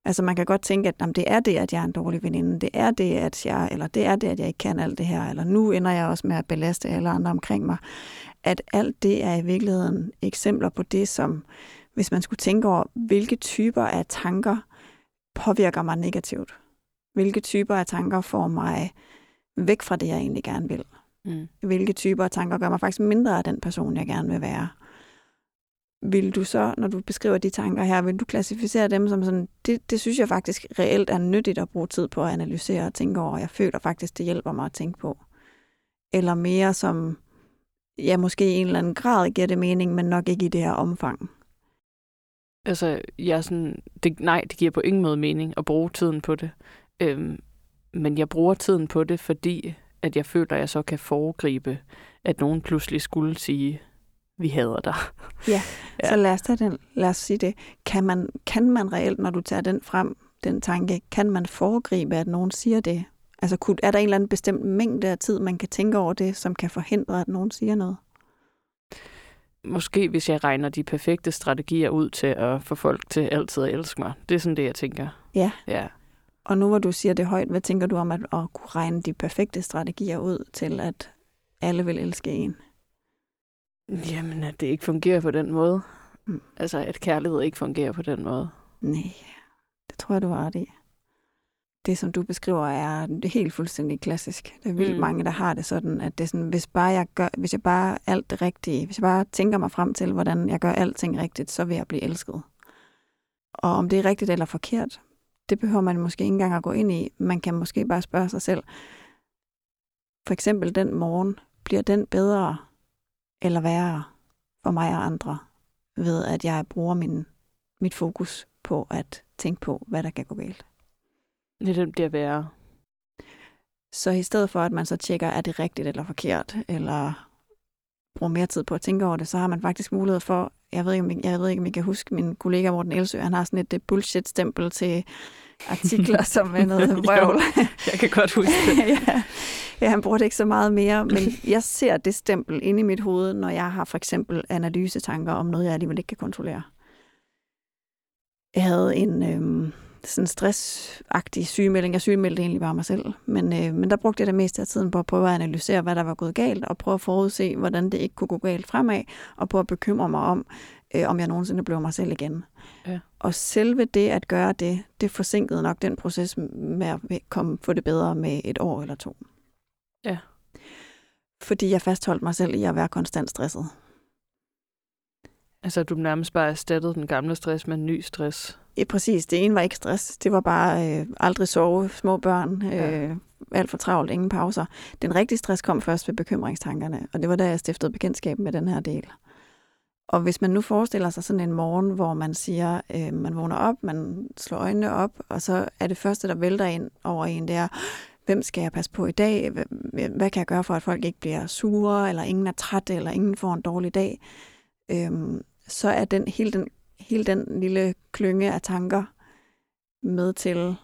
Altså man kan godt tænke, at jamen, det er det, at jeg er en dårlig veninde, det er det, at jeg, eller det er det, at jeg ikke kan alt det her, eller nu ender jeg også med at belaste alle andre omkring mig. At alt det er i virkeligheden eksempler på det, som hvis man skulle tænke over, hvilke typer af tanker påvirker mig negativt. Hvilke typer af tanker får mig væk fra det, jeg egentlig gerne vil. Mm. Hvilke typer af tanker gør mig faktisk mindre af den person, jeg gerne vil være. Vil du så, når du beskriver de tanker her, vil du klassificere dem som sådan, det, det synes jeg faktisk reelt er nyttigt at bruge tid på at analysere og tænke over. Jeg føler faktisk, det hjælper mig at tænke på. Eller mere som, ja, måske i en eller anden grad giver det mening, men nok ikke i det her omfang. Altså, jeg er sådan, det, nej, det giver på ingen måde mening at bruge tiden på det. Øhm, men jeg bruger tiden på det, fordi at jeg føler, at jeg så kan foregribe, at nogen pludselig skulle sige, vi hader dig. Ja, [laughs] Ja. så lad os, tage den, lad os sige det. Kan man, kan man reelt, når du tager den frem, den tanke, kan man foregribe, at nogen siger det? Altså kunne, er der en eller anden bestemt mængde af tid, man kan tænke over det, som kan forhindre, at nogen siger noget? Måske hvis jeg regner de perfekte strategier ud til at få folk til altid at elske mig. Det er sådan det, jeg tænker. Ja. Ja. Og nu hvor du siger det højt, hvad tænker du om at, at kunne regne de perfekte strategier ud til, at alle vil elske en? Jamen, at det ikke fungerer på den måde. Mm. Altså, at kærlighed ikke fungerer på den måde. Nej, det tror jeg, du har ret i. Det, som du beskriver, er det helt fuldstændig klassisk. Der er vildt mm. mange, der har det sådan, at det er sådan, hvis bare jeg gør, hvis jeg bare alt det rigtige, hvis jeg bare tænker mig frem til, hvordan jeg gør alting rigtigt, så vil jeg blive elsket. Og om det er rigtigt eller forkert, det behøver man måske ikke engang at gå ind i. Man kan måske bare spørge sig selv, for eksempel den morgen, bliver den bedre eller værre for mig og andre, ved at jeg bruger min, mit fokus på at tænke på, hvad der kan gå galt. Det den bliver værre. Så i stedet for, at man så tjekker, er det rigtigt eller forkert, eller bruger mere tid på at tænke over det, så har man faktisk mulighed for, jeg ved ikke, om I, jeg ved ikke, om I kan huske, min kollega Morten Elsø, han har sådan et øh, bullshit-stempel til artikler, som er noget [laughs] vrøvl. Jeg kan godt huske det. [laughs] ja. ja, han bruger det ikke så meget mere, men jeg ser det stempel inde i mit hoved, når jeg har for eksempel analysetanker om noget, jeg alligevel ikke kan kontrollere. Jeg havde en øhm, sådan stressagtig sygemelding. Jeg sygemeldte egentlig bare mig selv, men, øh, men der brugte jeg det meste af tiden på at prøve at analysere, hvad der var gået galt, og prøve at forudse, hvordan det ikke kunne gå galt fremad, og prøve at bekymre mig om, øh, om jeg nogensinde blev mig selv igen. Ja. Og selve det at gøre det, det forsinkede nok den proces med at komme, få det bedre med et år eller to. Ja. Fordi jeg fastholdt mig selv i at være konstant stresset. Altså, du nærmest bare erstattet den gamle stress med en ny stress. Ja, præcis. Det ene var ikke stress. Det var bare øh, aldrig sove, små børn, øh, Ja. alt for travlt, ingen pauser. Den rigtige stress kom først ved bekymringstankerne, og det var da jeg stiftede bekendtskab med den her del. Og hvis man nu forestiller sig sådan en morgen, hvor man siger, øh, man vågner op, man slår øjnene op, og så er det første, der vælter ind over en, det er, hvem skal jeg passe på i dag? Hvad, kan jeg gøre for, at folk ikke bliver sure, eller ingen er træt, eller ingen får en dårlig dag? Øhm, så er den hele, den hele den lille klynge af tanker med til,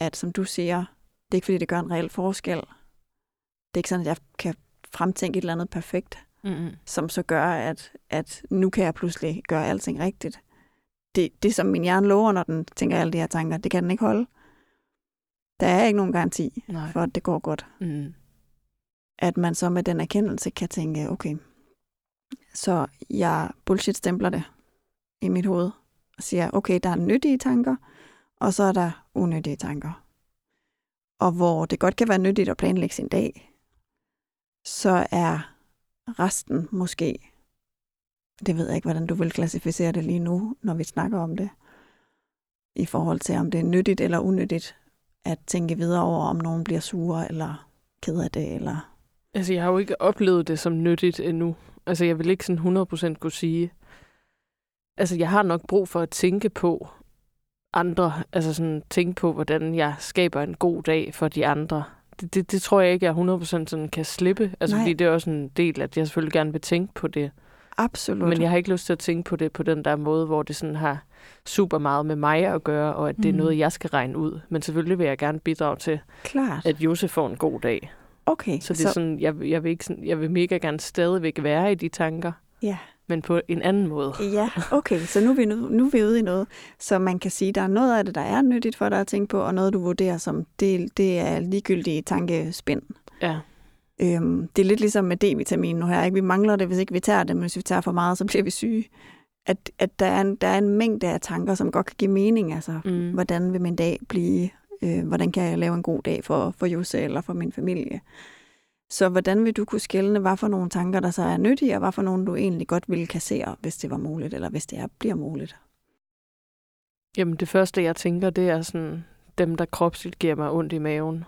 at som du siger, det er ikke fordi, det gør en reel forskel. Det er ikke sådan, at jeg kan fremtænke et eller andet perfekt, Mm-hmm. som så gør, at, at nu kan jeg pludselig gøre alting rigtigt. Det, det som min hjerne lover, når den tænker alle de her tanker, det kan den ikke holde. Der er ikke nogen garanti Nej. for, at det går godt. Mm. At man så med den erkendelse kan tænke, okay, så jeg bullshit-stempler det i mit hoved og siger, okay, der er nyttige tanker, og så er der unødige tanker. Og hvor det godt kan være nyttigt at planlægge sin dag, så er resten måske, det ved jeg ikke, hvordan du vil klassificere det lige nu, når vi snakker om det, i forhold til, om det er nyttigt eller unyttigt at tænke videre over, om nogen bliver sure eller ked af det, eller Altså, jeg har jo ikke oplevet det som nyttigt endnu. Altså, jeg vil ikke sådan 100% kunne sige... Altså, jeg har nok brug for at tænke på andre. Altså, sådan tænke på, hvordan jeg skaber en god dag for de andre. Det, det, det tror jeg ikke, jeg 100% sådan kan slippe. Altså, Nej. fordi det er også en del, at jeg selvfølgelig gerne vil tænke på det. absolut. Men jeg har ikke lyst til at tænke på det på den der måde, hvor det sådan har super meget med mig at gøre, og at det er Mm. noget, jeg skal regne ud. Men selvfølgelig vil jeg gerne bidrage til, Klart. at Josef får en god dag. Okay, Så det er sådan, jeg, jeg, vil ikke sådan, jeg vil mega gerne stadigvæk være i de tanker, ja. men på en anden måde. Ja, okay, så nu er, vi, nu, nu er vi ude i noget, så man kan sige, der er noget af det, der er nyttigt for dig at tænke på, og noget, du vurderer som, det, det er ligegyldige tankespind. Ja. Øhm, det er lidt ligesom med D-vitamin nu her, ikke? Vi mangler det, hvis ikke vi tager det, men hvis vi tager for meget, så bliver vi syge. At, at der, er en, der er en mængde af tanker, som godt kan give mening. Altså, Mm. hvordan vil min dag blive? Øh, hvordan kan jeg lave en god dag for, for Jose eller for min familie? Så hvordan vil du kunne skælne, hvad for nogle tanker, der så er nyttige, og hvad for nogle, du egentlig godt ville kassere, hvis det var muligt, eller hvis det er, bliver muligt? Jamen det første, jeg tænker, det er sådan dem, der kropsligt giver mig ondt i maven.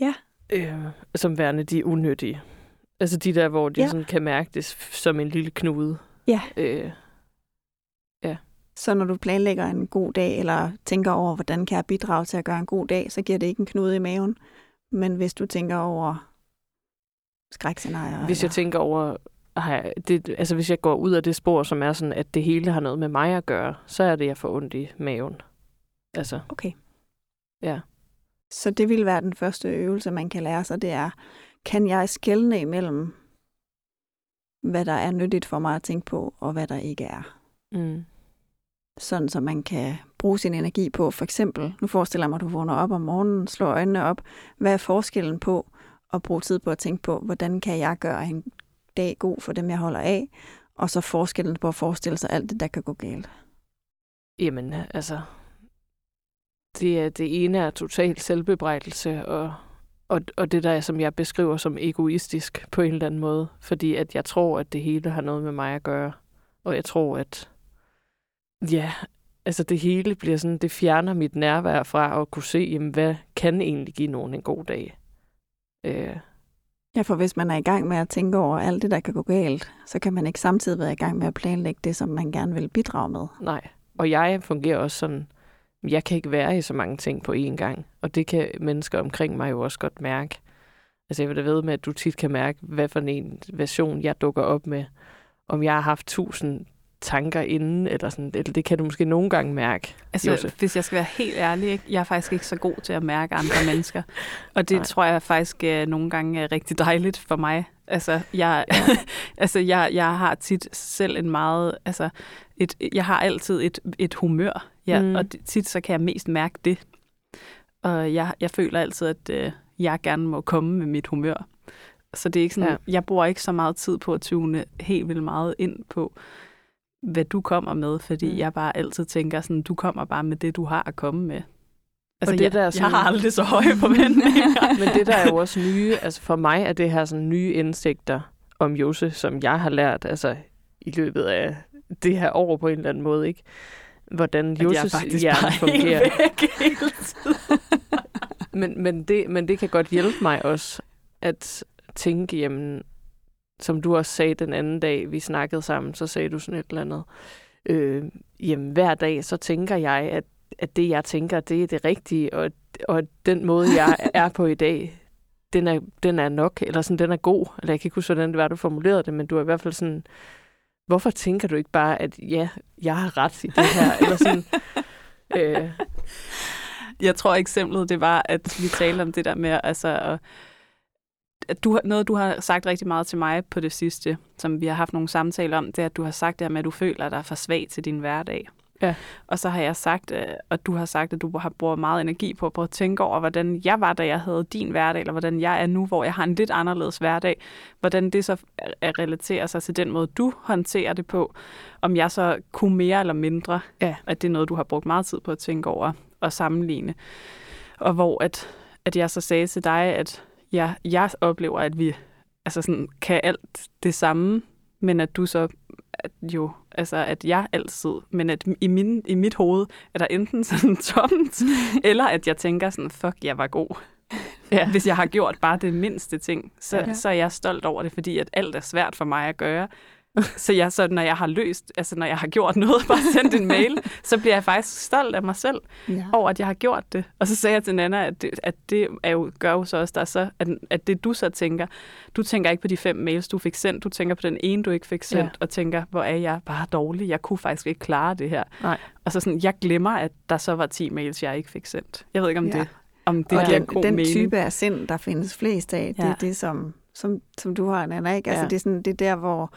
Ja. Øh, som værende de unyttige. Altså de der, hvor de Ja. ja. sådan kan mærke det som en lille knude. Ja. Øh, Så når du planlægger en god dag, eller tænker over, hvordan kan jeg bidrage til at gøre en god dag, så giver det ikke en knude i maven. Men hvis du tænker over skrækscenarier, hvis jeg eller... tænker over, har jeg, det, altså hvis jeg går ud af det spor, som er sådan, at det hele har noget med mig at gøre, så er det, jeg får ondt i maven. Altså, Okay. Ja. Så det vil være den første øvelse, man kan lære sig, det er, kan jeg skelne imellem, hvad der er nyttigt for mig at tænke på, og hvad der ikke er? mm, sådan så man kan bruge sin energi på. For eksempel, nu forestiller jeg mig, at du vågner op om morgenen, slår øjnene op. Hvad er forskellen på at bruge tid på at tænke på, hvordan kan jeg gøre en dag god for dem, jeg holder af? Og så forskellen på at forestille sig alt det, der kan gå galt. jamen, øh, altså, det, er, det ene er total selvbebrejdelse, og, og, og det der, som jeg beskriver som egoistisk på en eller anden måde, fordi at jeg tror, at det hele har noget med mig at gøre. Og jeg tror, at ja, altså det hele bliver sådan, det fjerner mit nærvær fra at kunne se, jamen, hvad kan egentlig give nogen en god dag. Øh, Ja, for hvis man er i gang med at tænke over alt det, der kan gå galt, så kan man ikke samtidig være i gang med at planlægge det, som man gerne vil bidrage med. nej. Og jeg fungerer også sådan, jeg kan ikke være i så mange ting på én gang. Og det kan mennesker omkring mig jo også godt mærke. Altså jeg vil da ved med, at du tit kan mærke, hvad for en version jeg dukker op med. Om jeg har haft tusind tanker inden, eller sådan, eller det kan du måske nogle gange mærke. Altså, Josef. hvis jeg skal være helt ærlig, ikke? jeg er faktisk ikke så god til at mærke andre [laughs] mennesker. Og det Nej. Tror jeg faktisk uh, nogle gange er rigtig dejligt for mig. Altså, jeg, [laughs] altså jeg, jeg har tit selv en meget, altså, et, jeg har altid et, et humør, ja, Mm. og tit så kan jeg mest mærke det. Og jeg, jeg føler altid, at uh, jeg gerne må komme med mit humør. Så det er ikke sådan, ja. jeg bruger ikke så meget tid på at tune helt vildt meget ind på, hvad du kommer med, fordi Mm. jeg bare altid tænker sådan, du kommer bare med det, du har at komme med. Altså, Og det jeg, der er jeg sådan- har aldrig så høje forventninger. [laughs] Men det der er jo også nye, altså for mig er det her sådan nye indsigter om Jose, som jeg har lært altså i løbet af det her år på en eller anden måde, ikke? Hvordan jeg Joses hjerne fungerer. [laughs] Men, men, det, men det kan godt hjælpe mig også at tænke, jamen, som du også sagde den anden dag, vi snakkede sammen, så sagde du sådan et eller andet, øh, jamen hver dag, så tænker jeg, at, at det jeg tænker, det er det rigtige, og, og den måde, jeg [laughs] er på i dag, den er, den er nok, eller sådan, den er god, eller jeg kan ikke huske, hvordan det var, du formulerede det, men du er i hvert fald sådan, hvorfor tænker du ikke bare, at ja, jeg har ret i det her, eller sådan, [laughs] øh, Jeg tror eksemplet, det var, at vi talte om det der med, altså, at- at du, noget, du har sagt rigtig meget til mig på det sidste, som vi har haft nogle samtaler om, det er, at du har sagt det her med, at du føler dig for svag til din hverdag. Ja. Og så har jeg sagt, øh, og du har sagt, at du har brugt meget energi på at prøve at tænke over, hvordan jeg var, da jeg havde din hverdag, eller hvordan jeg er nu, hvor jeg har en lidt anderledes hverdag. Hvordan det så er- relaterer sig til den måde, du håndterer det på. Om jeg så kunne mere eller mindre. Ja. At det er noget, du har brugt meget tid på at tænke over og sammenligne. Og hvor at, at jeg så sagde til dig, at jeg, jeg oplever, at vi altså sådan, kan alt det samme, men at du så at jo, altså at jeg altid, men at i, min, i mit hoved er der enten [laughs] sådan tomt, eller at jeg tænker sådan, fuck, jeg var god. Ja. [laughs] Hvis jeg har gjort bare det mindste ting, så, Ja. så er jeg stolt over det, fordi at alt er svært for mig at gøre. [laughs] så jeg så, når jeg har løst, altså når jeg har gjort noget, bare sendt en mail, så bliver jeg faktisk stolt af mig selv Ja. over, at jeg har gjort det. Og så sagde jeg til Nana, at det, at det er jo, gør jo så også, der er så, at, at det du så tænker, du tænker ikke på de fem mails, du fik sendt, du tænker på den ene, du ikke fik sendt, Ja. og tænker, hvor er jeg bare dårlig, jeg kunne faktisk ikke klare det her. Nej. Og så sådan, jeg glemmer, at der så var 10 mails, jeg ikke fik sendt. Jeg ved ikke, om Ja. det, om det og giver den, god den mening. type af sind, der findes flest af, det Ja. er det, som, som, som du har, Nana. Ikke? Altså, Ja. det, er sådan, det er der, hvor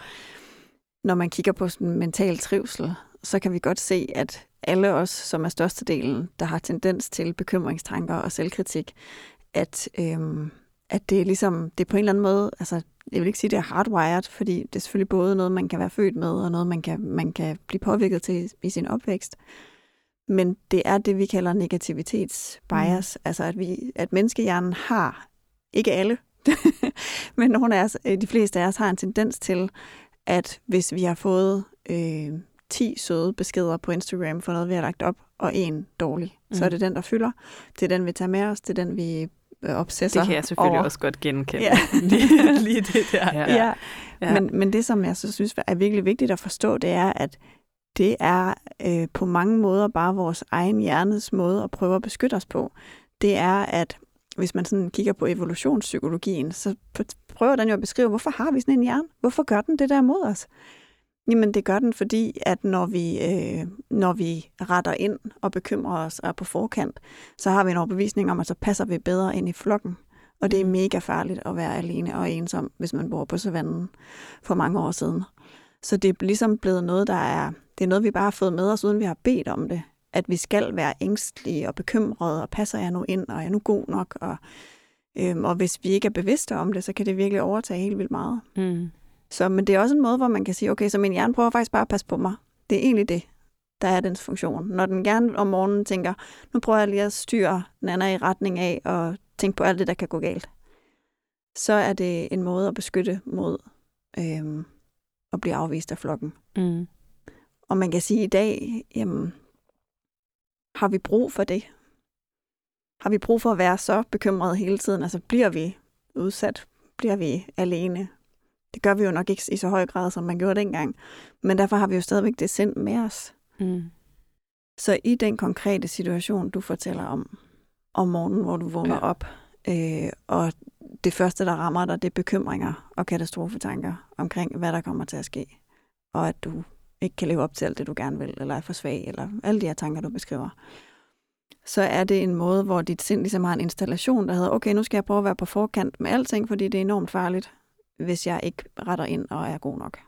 når man kigger på sådan mental trivsel, så kan vi godt se, at alle os, som er størstedelen, der har tendens til bekymringstanker og selvkritik, at, øhm, at det er ligesom, det er på en eller anden måde, altså jeg vil ikke sige, det er hardwired, fordi det er selvfølgelig både noget, man kan være født med, og noget, man kan, man kan blive påvirket til i sin opvækst. Men det er det, vi kalder negativitetsbias, mm. altså at, vi, at menneskehjernen har, ikke alle, [laughs] men nogle af os, øh, de fleste af os har en tendens til, at hvis vi har fået øh, 10 søde beskeder på Instagram for noget, vi har lagt op, og en dårlig, mm. så er Mm. det den, der fylder. Det er den, vi tager med os, det er den, vi øh, obsesser Det kan jeg selvfølgelig over. også godt genkende. Ja. [laughs] lige, lige det der. Ja. Ja. Ja. Men, men det, som jeg så synes er virkelig vigtigt at forstå, det er, at det er øh, på mange måder bare vores egen hjernes måde at prøve at beskytte os på. Det er, at hvis man sådan kigger på evolutionspsykologien, så prøver den jo at beskrive, hvorfor har vi sådan en hjerne? Hvorfor gør den det der mod os? Jamen det gør den, fordi at når vi, øh, når vi retter ind og bekymrer os og er på forkant, så har vi en overbevisning om, at så passer vi bedre ind i flokken. Og det er mega farligt at være alene og ensom, hvis man bor på savannen for mange år siden. Så det er ligesom blevet noget, der er, det er noget, vi bare har fået med os, uden vi har bedt om det. At vi skal være ængstlige og bekymrede, og passer jeg nu ind, og er jeg nu god nok? Og, øhm, og hvis vi ikke er bevidste om det, så kan det virkelig overtage helt vildt meget. Mm. Så, men det er også en måde, hvor man kan sige, okay, så min hjerne prøver faktisk bare at passe på mig. Det er egentlig det, der er dens funktion. Når den gerne om morgenen tænker, nu prøver jeg lige at styre Nana i retning af og tænke på alt det, der kan gå galt, så er det en måde at beskytte mod øhm, at blive afvist af flokken. Mm. Og man kan sige, i dag, jamen, har vi brug for det? Har vi brug for at være så bekymrede hele tiden? Altså bliver vi udsat? Bliver vi alene? Det gør vi jo nok ikke i så høj grad, som man gjorde dengang. Men derfor har vi jo stadigvæk det sind med os. Mm. Så i den konkrete situation, du fortæller om, om morgenen, hvor du vågner ja. op, øh, og det første, der rammer dig, det er bekymringer og katastrofetanker omkring, hvad der kommer til at ske, og at du ikke kan leve op til alt det, du gerne vil, eller er for svag, eller alle de her tanker, du beskriver, så er det en måde, hvor dit sind ligesom har en installation, der hedder, okay, nu skal jeg prøve at være på forkant med alting, fordi det er enormt farligt, hvis jeg ikke retter ind og er god nok.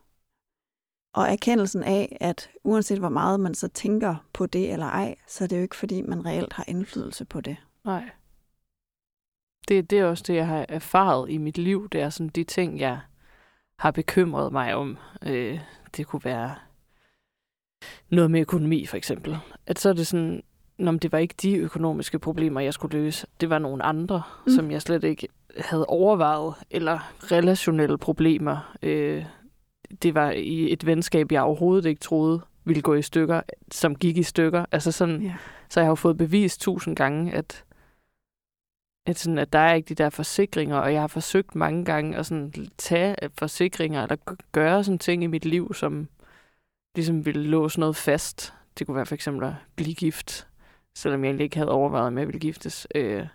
Og erkendelsen af, at uanset hvor meget man så tænker på det eller ej, så er det jo ikke, fordi man reelt har indflydelse på det. Nej. Det, det er også det, jeg har erfaret i mit liv. Det er sådan de ting, jeg har bekymret mig om. Øh, det kunne være noget med økonomi, for eksempel. At så er det sådan, men det var ikke de økonomiske problemer, jeg skulle løse. Det var nogle andre, Mm. som jeg slet ikke havde overvejet. Eller relationelle problemer. Øh, det var i et venskab, jeg overhovedet ikke troede ville gå i stykker, som gik i stykker. Altså sådan, Ja. så jeg har jo fået bevist tusind gange, at, at, sådan, at der er ikke de der forsikringer, og jeg har forsøgt mange gange at sådan tage forsikringer, eller gøre sådan ting i mit liv, som ligesom ville låse noget fast. Det kunne være for eksempel at blive gift, selvom jeg egentlig ikke havde overvejet, om jeg ville giftes. Øh,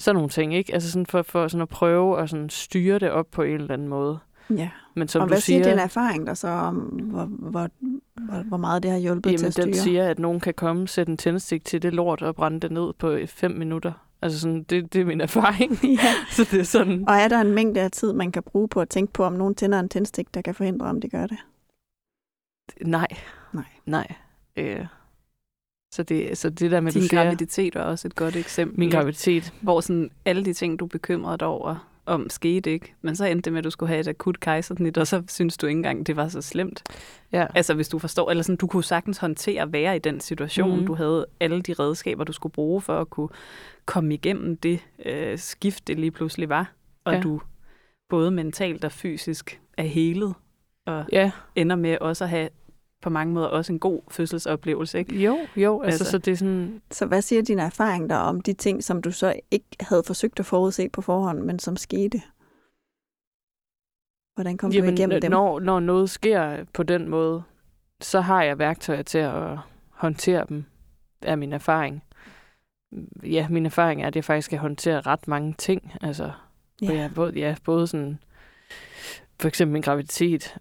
sådan nogle ting, ikke? Altså sådan for, for sådan at prøve at sådan styre det op på en eller anden måde. ja. Men som og du hvad siger siger, din erfaring der så om, hvor, hvor, hvor, hvor meget det har hjulpet til Jamen, at styre? den siger, at nogen kan komme, sætte en tændstik til det lort og brænde det ned på fem minutter. Altså sådan, det, det er min erfaring. [laughs] ja. [laughs] Så det er sådan... Og er der en mængde af tid, man kan bruge på at tænke på, om nogen tænder en tændstik, der kan forhindre, om de gør det? Nej. Nej. Nej. Øh. Så, det, så det der med, Din du siger, graviditet var også et godt eksempel. min graviditet. Hvor sådan alle de ting, du bekymrede dig over, om skete ikke. Men så endte det med, at du skulle have et akut kejsersnit, og så synes du ikke engang, det var så slemt. Ja. Altså hvis du forstår, eller sådan, du kunne sagtens håndtere at være i den situation. Mm. Du havde alle de redskaber, du skulle bruge for at kunne komme igennem det øh, skift, det lige pludselig var. Og ja. du både mentalt og fysisk er helet, og Ja, ender med også at have på mange måder også en god fødselsoplevelse. Ikke? jo, jo. Altså, Altså. så det er sådan... Så hvad siger din erfaring der om de ting, som du så ikke havde forsøgt at forudse på forhånd, men som skete? Hvordan kom Jamen, du igennem dem? Når, når noget sker på den måde, så har jeg værktøjer til at håndtere dem af min erfaring. Ja, min erfaring er, at jeg faktisk kan håndtere ret mange ting. Altså, ja. Jeg, både, ja, både sådan, for eksempel min graviditet,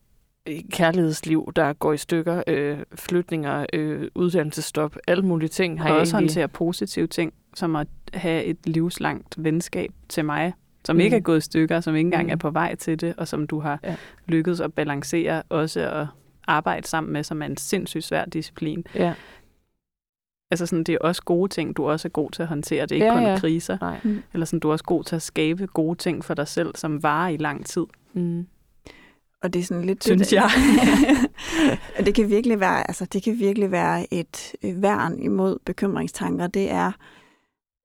kærlighedsliv, der går i stykker, øh, flytninger, øh, uddannelsestop, alle mulige ting. Har jeg også egentlig... håndtere positive ting, som at have et livslangt venskab til mig, som mm. ikke er gået i stykker, som ikke engang mm. er på vej til det, og som du har ja. lykkedes at balancere også at arbejde sammen med, som er en sindssygt svær disciplin. Ja. Altså sådan, det er også gode ting, du også er god til at håndtere. Det er ikke ja, kun ja. kriser. Nej. Mm. Eller sådan, du er også god til at skabe gode ting for dig selv, som varer i lang tid. Mm. Og det er sådan lidt... Synes jeg. [laughs] og det kan virkelig være, altså det kan virkelig være et værn imod bekymringstanker. Det er,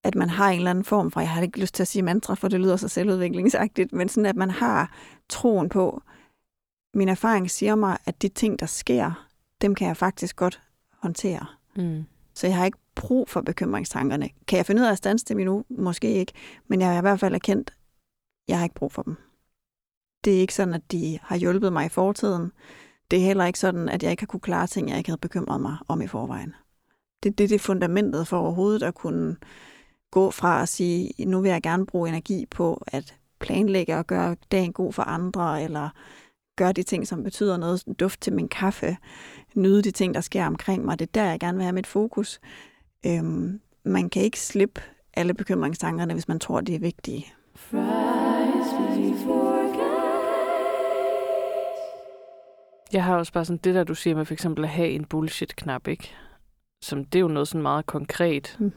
at man har en eller anden form for, jeg har ikke lyst til at sige mantra, for det lyder så selvudviklingsagtigt, men sådan, at man har troen på, min erfaring siger mig, at de ting, der sker, dem kan jeg faktisk godt håndtere. Mm. Så jeg har ikke brug for bekymringstankerne. Kan jeg finde ud af at stanse dem endnu? Måske ikke. Men jeg har i hvert fald erkendt, at jeg har ikke brug for dem. Det er ikke sådan, at de har hjulpet mig i fortiden. Det er heller ikke sådan, at jeg ikke har kunne klare ting, jeg ikke havde bekymret mig om i forvejen. Det, det, det er fundamentet for overhovedet at kunne gå fra at sige, nu vil jeg gerne bruge energi på at planlægge og gøre dagen god for andre, eller gøre de ting, som betyder noget, duft til min kaffe, nyde de ting, der sker omkring mig. Det er der, jeg gerne vil have mit fokus. Øhm, man kan ikke slippe alle bekymringstankerne, hvis man tror, de er vigtige. Jeg har også bare sådan det der, du siger med for eksempel at have en bullshit-knap, ikke? Som det er jo noget sådan meget konkret. Mm.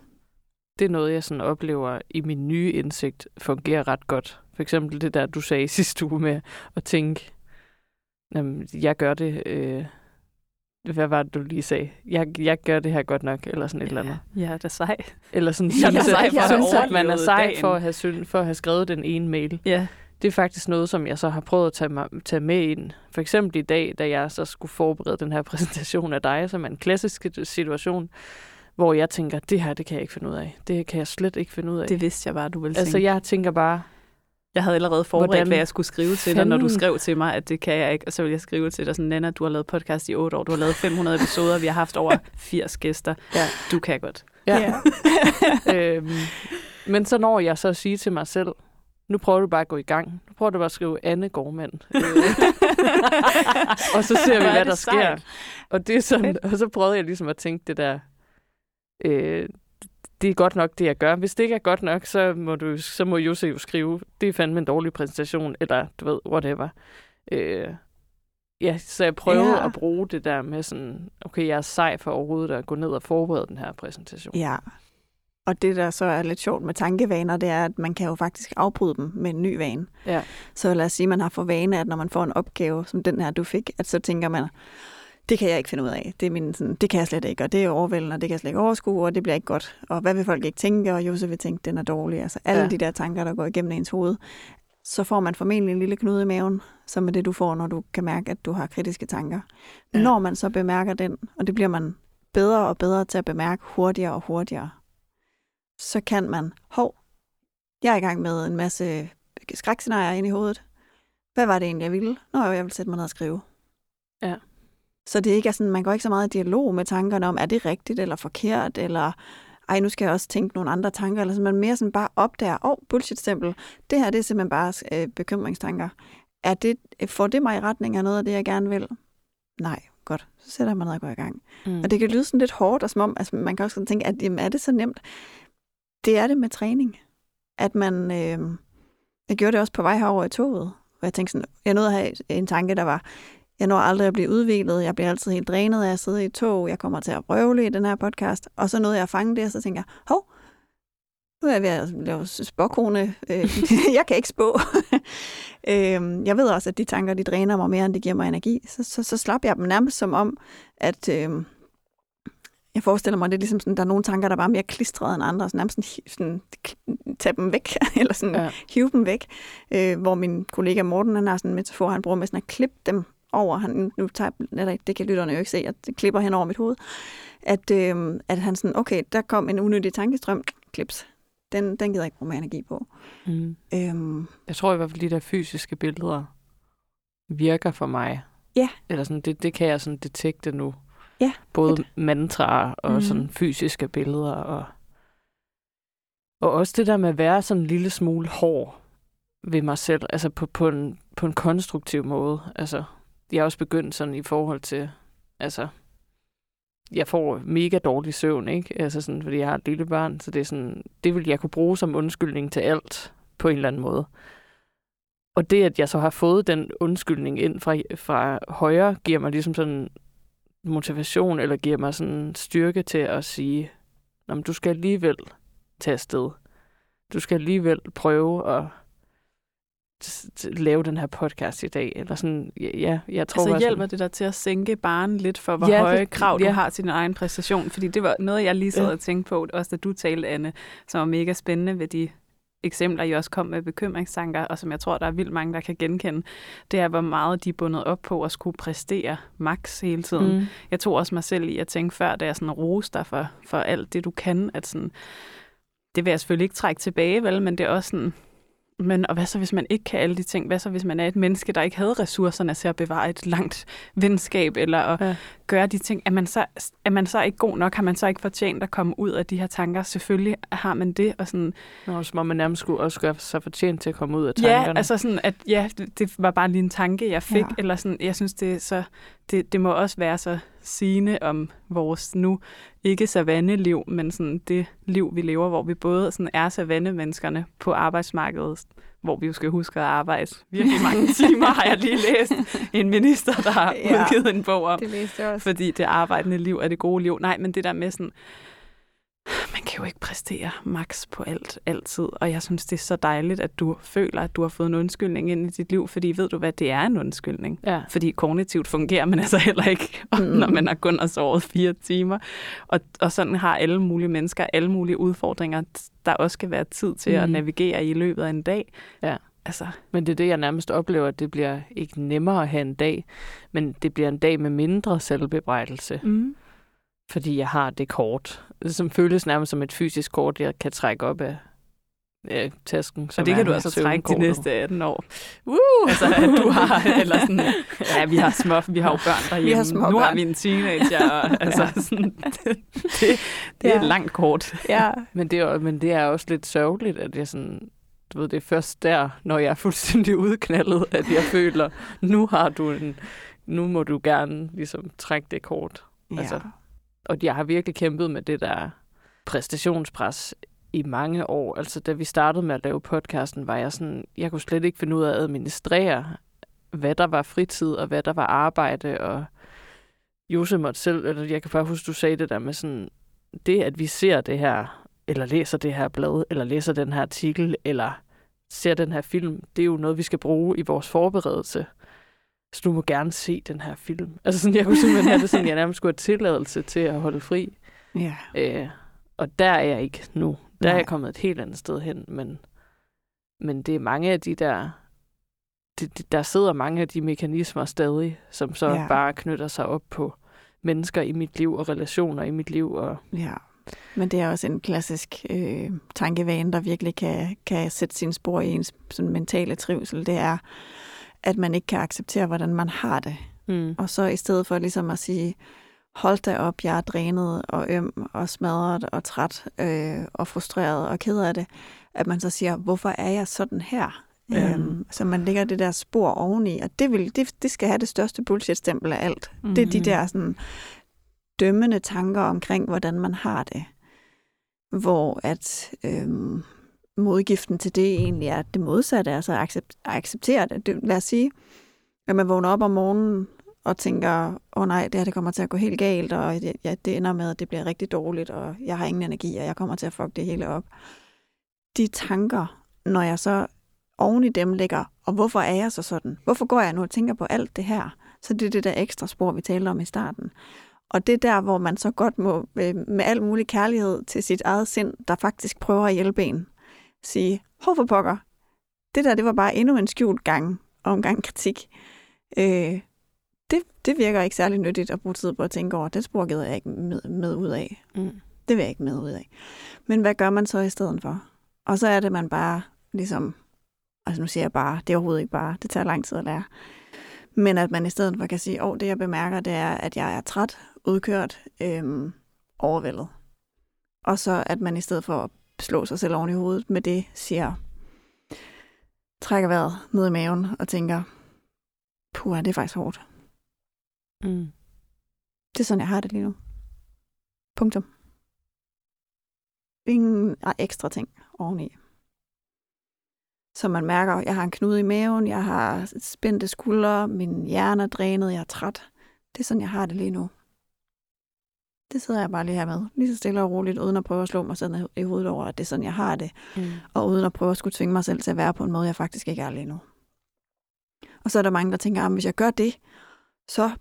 Det er noget, jeg sådan oplever i min nye indsigt fungerer ret godt. For eksempel det der, du sagde [laughs] sidste uge med at tænke, jamen, jeg gør det... Øh, hvad var det, du lige sagde? Jeg, jeg gør det her godt nok, eller sådan et eller andet. Ja, det er sej. Eller sådan, jeg er sej for, synes, at man er sej for at, have, for at have skrevet den ene mail. Ja. Det er faktisk noget, som jeg så har prøvet at tage, mig, tage med ind. For eksempel i dag, da jeg så skulle forberede den her [laughs] præsentation af dig, som er en klassisk situation, hvor jeg tænker, det her, det kan jeg ikke finde ud af. Det kan jeg slet ikke finde ud af. Det vidste jeg bare, du ville Altså, tænke. jeg tænker bare, jeg havde allerede forberedt, Hvordan hvad jeg skulle skrive til dig, når du skrev til mig, at det kan jeg ikke. Og så ville jeg skrive til dig sådan, Nana, du har lavet podcast i otte år, du har lavet 500 episoder, vi har haft over 80 gæster. Ja. Du kan godt. Ja. ja. [laughs] øhm, men så når jeg så at sige til mig selv, nu prøver du bare at gå i gang. Nu prøver du bare at skrive Anne Gormand. [laughs] og så ser vi, hvad der sker. Og, det er sådan, og så prøvede jeg ligesom at tænke det der, øh, det er godt nok, det jeg gør. Hvis det ikke er godt nok, så må, du, så må Jose jo skrive, det er fandme en dårlig præsentation, eller du ved, whatever. Øh, ja, så jeg prøvede ja. at bruge det der med sådan, okay, jeg er sej for overhovedet at gå ned og forberede den her præsentation. Ja, og det, der så er lidt sjovt med tankevaner, det er, at man kan jo faktisk afbryde dem med en ny vane. Ja. Så lad os sige, at man har for vane, at når man får en opgave, som den her, du fik, at så tænker man, det kan jeg ikke finde ud af. Det, er min, sådan, det kan jeg slet ikke, og det er overvældende, og det kan jeg slet ikke overskue, og det bliver ikke godt. Og hvad vil folk ikke tænke, og Josef vil tænke, den er dårlig. Altså alle ja. de der tanker, der går igennem ens hoved. Så får man formentlig en lille knude i maven, som er det, du får, når du kan mærke, at du har kritiske tanker. Ja. Når man så bemærker den, og det bliver man bedre og bedre til at bemærke hurtigere og hurtigere, så kan man, hov, jeg er i gang med en masse skrækscenarier ind i hovedet. Hvad var det egentlig, jeg ville? Nå jo, jeg vil sætte mig ned og skrive. Ja. Så det ikke er sådan, man går ikke så meget i dialog med tankerne om, er det rigtigt eller forkert, eller ej, nu skal jeg også tænke nogle andre tanker, eller sådan, man mere sådan bare opdager, åh, oh, bullshit-stempel, det her det er simpelthen bare øh, bekymringstanker. Er det, får det mig i retning af noget af det, jeg gerne vil? Nej, godt, så sætter man ned og går i gang. Mm. Og det kan lyde sådan lidt hårdt, og som om, altså, man kan også tænke, at jamen, er det så nemt? Det er det med træning. At man, øh, jeg gjorde det også på vej herover i toget, og jeg tænkte sådan, jeg nåede at have en tanke, der var, jeg når aldrig at blive udviklet. Jeg bliver altid helt drænet af at sidde i et tog. Jeg kommer til at røvle i den her podcast. Og så nåede jeg at fange det, og så tænker jeg, hov, nu er jeg ved at lave spåkone. Øh, [laughs] jeg kan ikke spå. [laughs] Øhm, jeg ved også, at de tanker, de dræner mig mere, end det giver mig energi. Så, så, så slap jeg dem nærmest som om, at øh, jeg forestiller mig, det er ligesom sådan, der er nogle tanker, der er bare mere klistrede end andre, så nærmest sådan, sådan tage dem væk, [laughs] eller sådan ja. hive dem væk. Øh, hvor min kollega Morten, han har sådan en metafor, han bruger med sådan at klippe dem over, han, nu tager, eller, det kan lytterne jo ikke se, at det klipper hen over mit hoved, at, øh, at han sådan, okay, der kom en unødig tankestrøm, klips. Den, den gider jeg ikke bruge mere energi på. Mm. Øhm, jeg tror i hvert fald, de der fysiske billeder, virker for mig. Ja. Eller sådan, det, det kan jeg sådan detekte nu. Ja, Både fedt. mantraer og mm. sådan fysiske billeder. Og, og også det der med at være sådan en lille smule hård ved mig selv. Altså på, på, en, på en konstruktiv måde. Altså, jeg er også begyndt sådan i forhold til, altså, jeg får mega dårlig søvn, ikke? Altså sådan, fordi jeg har et lille barn, så det er sådan, det vil jeg kunne bruge som undskyldning til alt, på en eller anden måde. Og det, at jeg så har fået den undskyldning ind fra, fra højre, giver mig ligesom sådan motivation, eller giver mig sådan styrke til at sige, men du skal alligevel tage afsted. Du skal alligevel prøve at lave den her podcast i dag. Eller sådan, ja, jeg tror... Altså hjælper sådan, det dig til at sænke barn lidt for, hvor Ja, ja, det- høje krav du ja. har til din egen præstation? Fordi det var noget, jeg lige sad Ja. og tænkte på, også da du talte, Anne, som var mega spændende ved de eksempler, I også kom med bekymringstanker, og som jeg tror, der er vildt mange, der kan genkende, det er, hvor meget de er bundet op på at skulle præstere max hele tiden. Mm. Jeg tog også mig selv i at tænke før, da jeg sådan roste dig for, for alt det, du kan, at sådan, det vil jeg selvfølgelig ikke trække tilbage, vel, men det er også sådan, men og hvad så, hvis man ikke kan alle de ting? Hvad så, hvis man er et menneske, der ikke havde ressourcerne til at bevare et langt venskab, eller at Ja. ja. gøre de ting? Er man, så, er man så ikke god nok? Har man så ikke fortjent at komme ud af de her tanker? Selvfølgelig har man det, og sådan, Nå, som om man nærmest skulle også gøre sig fortjent til at komme ud af Ja, tankerne. altså sådan, at ja, det, var bare lige en tanke, jeg fik, Ja. ja. eller sådan, jeg synes, det er så, det, det må også være så sigende om vores nu, ikke savanneliv, men sådan det liv, vi lever, hvor vi både sådan er savannemenneskerne på arbejdsmarkedet, hvor vi jo skal huske at arbejde virkelig [laughs] mange timer, har jeg lige læst en minister, der har Ja. udgivet en bog om, Det læste jeg også. fordi det arbejdende liv er det gode liv. Nej, men det der med sådan, man kan jo ikke præstere max på alt, altid. Og jeg synes, det er så dejligt, at du føler, at du har fået en undskyldning ind i dit liv, fordi ved du hvad, det er en undskyldning. ja. Fordi kognitivt fungerer man altså heller ikke, [laughs] mm. når man har kun har sovet fire timer. Og, og sådan har alle mulige mennesker alle mulige udfordringer, der også skal være tid til mm. at navigere i løbet af en dag. Ja. Altså, Men det er det, jeg nærmest oplever, at det bliver ikke nemmere at have en dag, men det bliver en dag med mindre selvbebrejdelse, mm. Fordi jeg har det kort, som føles nærmest som et fysisk kort, jeg kan trække op af øh, tasken. og det kan du altså trække de næste 18 år. Uh! Altså, at du har, eller sådan, [laughs] ja, vi har små, vi har jo børn derhjemme. [laughs] Vi har små nu har vi en teenager, [laughs] og, altså, sådan, det, det, det er Ja. et langt kort. Ja, Men det, er, men det er også lidt sørgeligt, at jeg sådan, du ved, det er først der, når jeg er fuldstændig udknaldet, at jeg føler, nu har du en, nu må du gerne ligesom trække det kort. ja. Altså, og jeg har virkelig kæmpet med det der præstationspres i mange år. Altså, da vi startede med at lave podcasten, var jeg sådan, jeg kunne slet ikke finde ud af at administrere, hvad der var fritid, og hvad der var arbejde, og Jose måtte selv, eller jeg kan bare huske, du sagde det der med sådan, det at vi ser det her, eller læser det her blad, eller læser den her artikel, eller ser den her film, det er jo noget, vi skal bruge i vores forberedelse. Så du må gerne se den her film. Altså sådan, jeg kunne simpelthen have det sådan, jeg [laughs] nærmest skulle have tilladelse til at holde fri. ja. Øh, og der er jeg ikke nu. Der er Nej. jeg kommet et helt andet sted hen, men, men det er mange af de der, det, det, der sidder mange af de mekanismer stadig, som så Ja. ja. bare knytter sig op på mennesker i mit liv og relationer i mit liv. Og, Ja, men det er også en klassisk øh, tankevane, der virkelig kan, kan sætte sine spor i ens sådan, mentale trivsel. Det er, at man ikke kan acceptere, hvordan man har det. mm, Og så i stedet for ligesom at sige, hold da op, jeg er drænet og øm og smadret og træt øh, og frustreret og ked af det, at man så siger, hvorfor er jeg sådan her? Ja. Øhm, så man lægger det der spor oveni, og det, vil, det, det skal have det største bullshit-stempel af alt. Mm-hmm. Det er de Mhm. der sådan, dømmende tanker omkring, hvordan man har det. Hvor at øhm, modgiften til det egentlig er det modsatte, altså at accept, at acceptere det. det. Lad os sige, at man vågner op om morgenen og tænker, åh oh, nej, det her det kommer til at gå helt galt, og det, ja, det ender med, at det bliver rigtig dårligt, og jeg har ingen energi, og jeg kommer til at fuck det hele op. De tanker, når jeg så oven i dem ligger, og hvorfor er jeg så sådan? Hvorfor går jeg nu og tænker på alt det her? Så det er det der ekstra spor, vi talte om i starten. Og det er der, hvor man så godt må, øh, med al mulig kærlighed til sit eget sind, der faktisk prøver at hjælpe en, sige, hov for pokker, det der, det var bare endnu en skjult gang og en gang kritik. Øh, det, det virker ikke særlig nyttigt at bruge tid på at tænke over, det spor gider jeg ikke med, med ud af. mm, Det vil jeg ikke med ud af. Men hvad gør man så i stedet for? Og så er det, man bare ligesom, altså nu siger jeg bare, det er overhovedet ikke bare, det tager lang tid at lære. Men at man i stedet for kan sige, åh, det jeg bemærker, det er, at jeg er træt, udkørt, øhm, overvældet. Og så at man i stedet for slå sig selv oven i hovedet med det, siger, trækker vejret ned i maven og tænker, puh, det er faktisk hårdt. Mm. Det er sådan, jeg har det lige nu. Punktum. Ingen ekstra ting oveni. Så man mærker, at jeg har en knude i maven, jeg har spændte skuldre, min hjerne er drænet, jeg er træt. Det er sådan, jeg har det lige nu. Det sidder jeg bare lige her med. Lige så stille og roligt, uden at prøve at slå mig selv i hovedet over, at det er sådan, jeg har det. Mm. Og uden at prøve at skulle tvinge mig selv til at være på en måde, jeg faktisk ikke er lige nu. Og så er der mange, der tænker, at hvis jeg gør det, så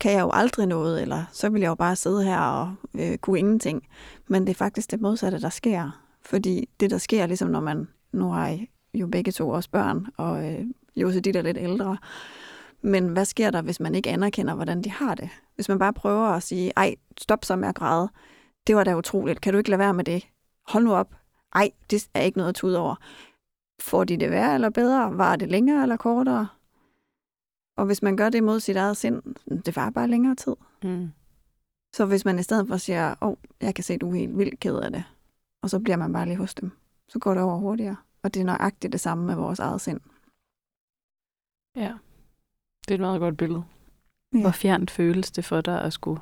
kan jeg jo aldrig noget, eller så vil jeg jo bare sidde her og øh, kunne ingenting. Men det er faktisk det modsatte, der sker. Fordi det, der sker, ligesom når man, nu har I jo begge to også børn, og øh, Jose, de der lidt ældre, men hvad sker der, hvis man ikke anerkender, hvordan de har det? Hvis man bare prøver at sige, ej, stop så med at græde. Det var da utroligt. Kan du ikke lade være med det? Hold nu op. Ej, det er ikke noget at tude over. Får de det værre eller bedre? Var det længere eller kortere? Og hvis man gør det mod sit eget sind, det var bare længere tid. Mm. Så hvis man i stedet for siger, åh, oh, jeg kan se, du er helt vildt ked af det, og så bliver man bare lige hos dem, så går det over hurtigere. Og det er nøjagtigt det samme med vores eget sind. Ja, det er et meget godt billede. Ja. Hvor fjernt føles det for dig at skulle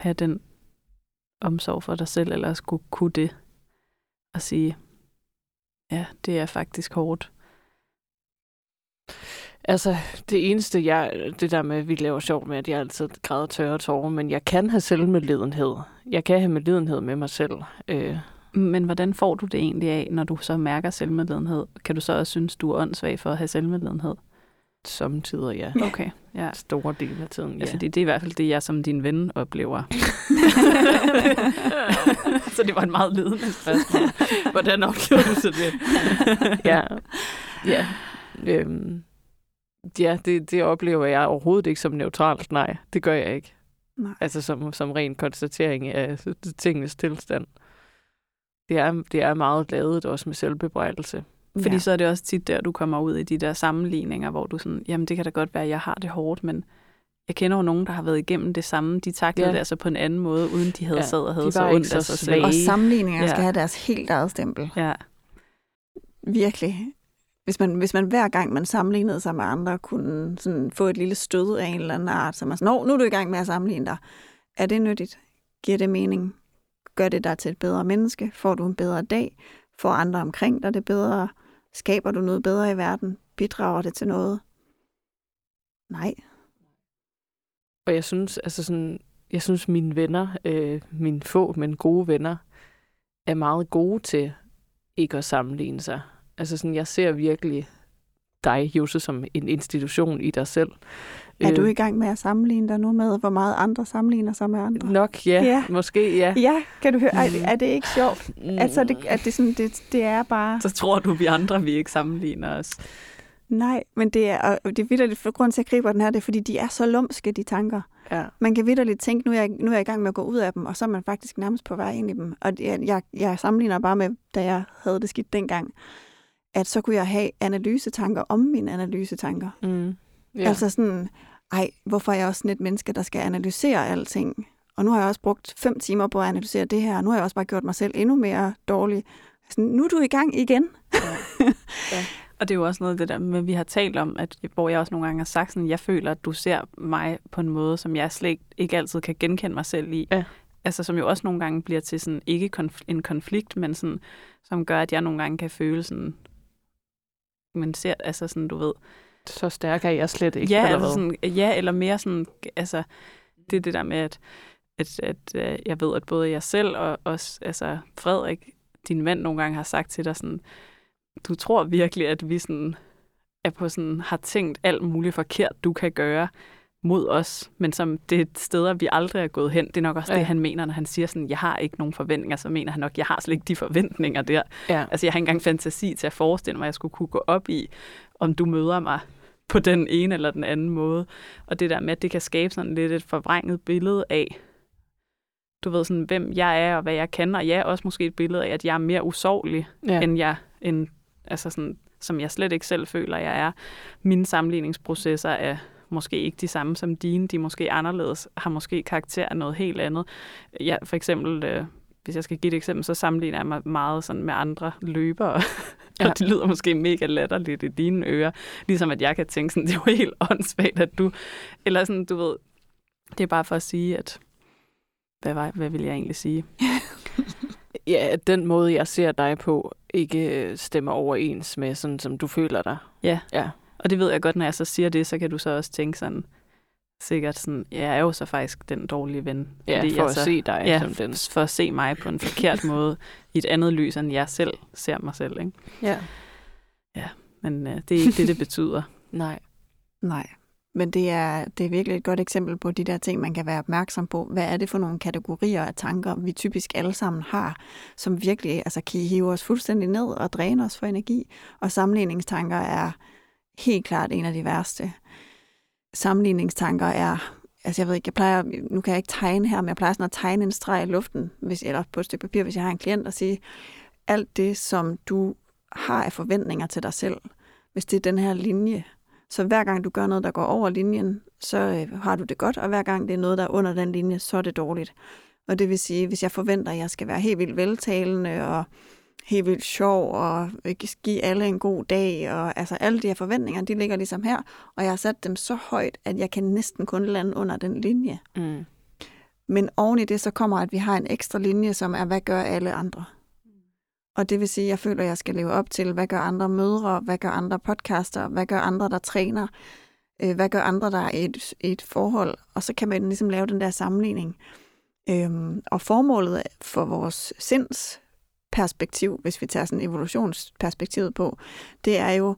have den omsorg for dig selv, eller at skulle kunne det, og sige, ja, det er faktisk hårdt. Altså, det eneste, jeg, det der med, at vi laver sjov med, at jeg altid græder tørre tårer, men jeg kan have selvmedlidenhed. Jeg kan have medlidenhed med mig selv. Øh. Men hvordan får du det egentlig af, når du så mærker selvmedlidenhed? Kan du så også synes, du er åndssvag for at have selvmedlidenhed? Samtidig, ja. Okay, ja. Store del af tiden, ja. ja. Fordi det er i hvert fald det, jeg som din ven oplever. [laughs] så det var en meget ledende spørgsmål. Hvordan oplever du så det? ja, ja. Øhm, ja det, det oplever jeg overhovedet ikke som neutralt. Nej, det gør jeg ikke. Nej. Altså som, som ren konstatering af tingens tilstand. Det er, det er meget lavet også med selvbebrejdelse. Fordi ja. så er det også tit der, du kommer ud i de der sammenligninger, hvor du sådan, jamen det kan da godt være, at jeg har det hårdt, men jeg kender jo nogen, der har været igennem det samme. De taklede ja. det altså på en anden måde, uden de havde ja, sad og havde så ondt af sig selv. Og sammenligninger ja. skal have deres helt eget stempel. Ja. Virkelig. Hvis man, hvis man hver gang man sammenlignede sig med andre, kunne sådan få et lille stød af en eller anden art, så man sådan, nu er du i gang med at sammenligne dig. Er det nyttigt? Giver det mening? Gør det dig til et bedre menneske? Får du en bedre dag? Får andre omkring dig det bedre? Skaber du noget bedre i verden? Bidrager det til noget? Nej. Og jeg synes, altså sådan, jeg synes mine venner, øh, mine få, men gode venner, er meget gode til ikke at sammenligne sig. Altså sådan, jeg ser virkelig dig, Jose, som en institution i dig selv. Er du øh. i gang med at sammenligne dig nu med, hvor meget andre sammenligner sig med andre? Nok, ja. ja. Måske, ja. Ja, kan du høre? Er, er det ikke sjovt? Mm. Altså, det, er det, sådan, det, det er bare... Så tror du, vi andre, vi ikke sammenligner os. Nej, men det er, og det er vidderligt, for grund til, at jeg griber den her, det er, fordi de er så lumske, de tanker. Ja. Man kan vidderligt tænke, nu er, jeg, nu er jeg i gang med at gå ud af dem, og så er man faktisk nærmest på vej ind i dem. Og jeg, jeg, jeg sammenligner bare med, da jeg havde det skidt dengang, at så kunne jeg have analysetanker om mine analysetanker. Mm. Ja. Altså sådan, ej, hvorfor er jeg også sådan et menneske, der skal analysere alting? Og nu har jeg også brugt fem timer på at analysere det her, og nu har jeg også bare gjort mig selv endnu mere dårlig. Sådan, nu er du i gang igen. Ja. ja. Og det er jo også noget af det der med, vi har talt om, at, hvor jeg også nogle gange har sagt sådan, jeg føler, at du ser mig på en måde, som jeg slet ikke, ikke altid kan genkende mig selv i. Ja. Altså som jo også nogle gange bliver til sådan, ikke konf- en konflikt, men sådan, som gør, at jeg nogle gange kan føle sådan, man ser, altså sådan, du ved, så stærk er jeg slet ikke. Ja, eller, altså sådan, ja, eller mere sådan, altså, det er det der med, at, at, at, øh, jeg ved, at både jeg selv og også, altså Frederik, din mand, nogle gange har sagt til dig sådan, du tror virkelig, at vi sådan er på sådan, har tænkt alt muligt forkert, du kan gøre mod os, men som det er steder, vi aldrig er gået hen. Det er nok også ja. det, han mener, når han siger sådan, jeg har ikke nogen forventninger, så mener han nok, jeg har slet ikke de forventninger der. Ja. Altså, jeg har ikke engang fantasi til at forestille mig, at jeg skulle kunne gå op i, om du møder mig på den ene eller den anden måde. Og det der med, at det kan skabe sådan lidt et forvrænget billede af, du ved sådan, hvem jeg er og hvad jeg kan, og ja, også måske et billede af, at jeg er mere usårlig, ja. end jeg, end, altså sådan, som jeg slet ikke selv føler, jeg er. Mine sammenligningsprocesser er måske ikke de samme som dine, de er måske anderledes, har måske karakter af noget helt andet. Ja, for eksempel, øh, hvis jeg skal give et eksempel, så sammenligner jeg mig meget sådan med andre løbere. Ja. og det lyder måske mega latterligt i dine ører. Ligesom at jeg kan tænke sådan, [laughs] det er jo helt åndssvagt, at du... Eller sådan, du ved, det er bare for at sige, at... Hvad, var, hvad vil jeg egentlig sige? [laughs] ja, at den måde, jeg ser dig på, ikke øh, stemmer overens med sådan, som du føler dig. Ja. ja. Og det ved jeg godt, når jeg så siger det, så kan du så også tænke sådan, sikkert sådan, jeg er jo så faktisk den dårlige ven. Ja, fordi for jeg at så, se dig ja, som den. for at se mig på en forkert [laughs] måde, i et andet lys, end jeg selv ser mig selv. Ikke? Ja. Ja, men øh, det er ikke det, det [laughs] betyder. Nej. Nej. Men det er, det er virkelig et godt eksempel på de der ting, man kan være opmærksom på. Hvad er det for nogle kategorier af tanker, vi typisk alle sammen har, som virkelig altså, kan hive os fuldstændig ned og dræne os for energi. Og sammenligningstanker er helt klart en af de værste. Sammenligningstanker er, altså jeg ved ikke, jeg plejer, nu kan jeg ikke tegne her, men jeg plejer sådan at tegne en streg i luften, hvis, eller på et stykke papir, hvis jeg har en klient, og sige, alt det, som du har af forventninger til dig selv, hvis det er den her linje, så hver gang du gør noget, der går over linjen, så øh, har du det godt, og hver gang det er noget, der er under den linje, så er det dårligt. Og det vil sige, hvis jeg forventer, at jeg skal være helt vildt veltalende og helt vildt sjov og give alle en god dag, og altså alle de her forventninger, de ligger ligesom her, og jeg har sat dem så højt, at jeg kan næsten kun lande under den linje. Mm. Men oven i det, så kommer, at vi har en ekstra linje, som er, hvad gør alle andre? Og det vil sige, at jeg føler, at jeg skal leve op til, hvad gør andre mødre, hvad gør andre podcaster, hvad gør andre, der træner, øh, hvad gør andre, der er i et, et forhold. Og så kan man ligesom lave den der sammenligning. Øhm, og formålet for vores sinds perspektiv, hvis vi tager sådan evolutionsperspektivet på, det er jo,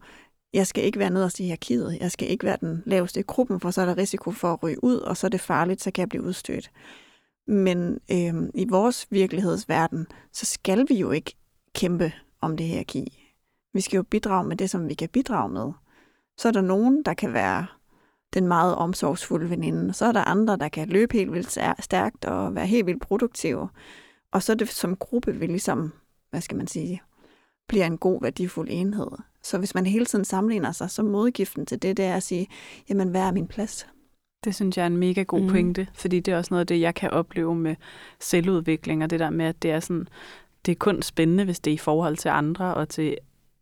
jeg skal ikke være nederst i hierarkiet, jeg skal ikke være den laveste i gruppen, for så er der risiko for at ryge ud, og så er det farligt, så kan jeg blive udstødt. Men øh, i vores virkelighedsverden, så skal vi jo ikke kæmpe om det hierarki. Vi skal jo bidrage med det, som vi kan bidrage med. Så er der nogen, der kan være den meget omsorgsfulde veninde, så er der andre, der kan løbe helt vildt stærkt og være helt vildt produktive. Og så er det som gruppe, vi ligesom, hvad skal man sige, bliver en god, værdifuld enhed. Så hvis man hele tiden sammenligner sig, så modgiften til det, det er at sige, jamen hvad er min plads? Det synes jeg er en mega god mm. pointe, fordi det er også noget af det, jeg kan opleve med selvudvikling, og det der med, at det er sådan, det er kun spændende, hvis det er i forhold til andre, og til,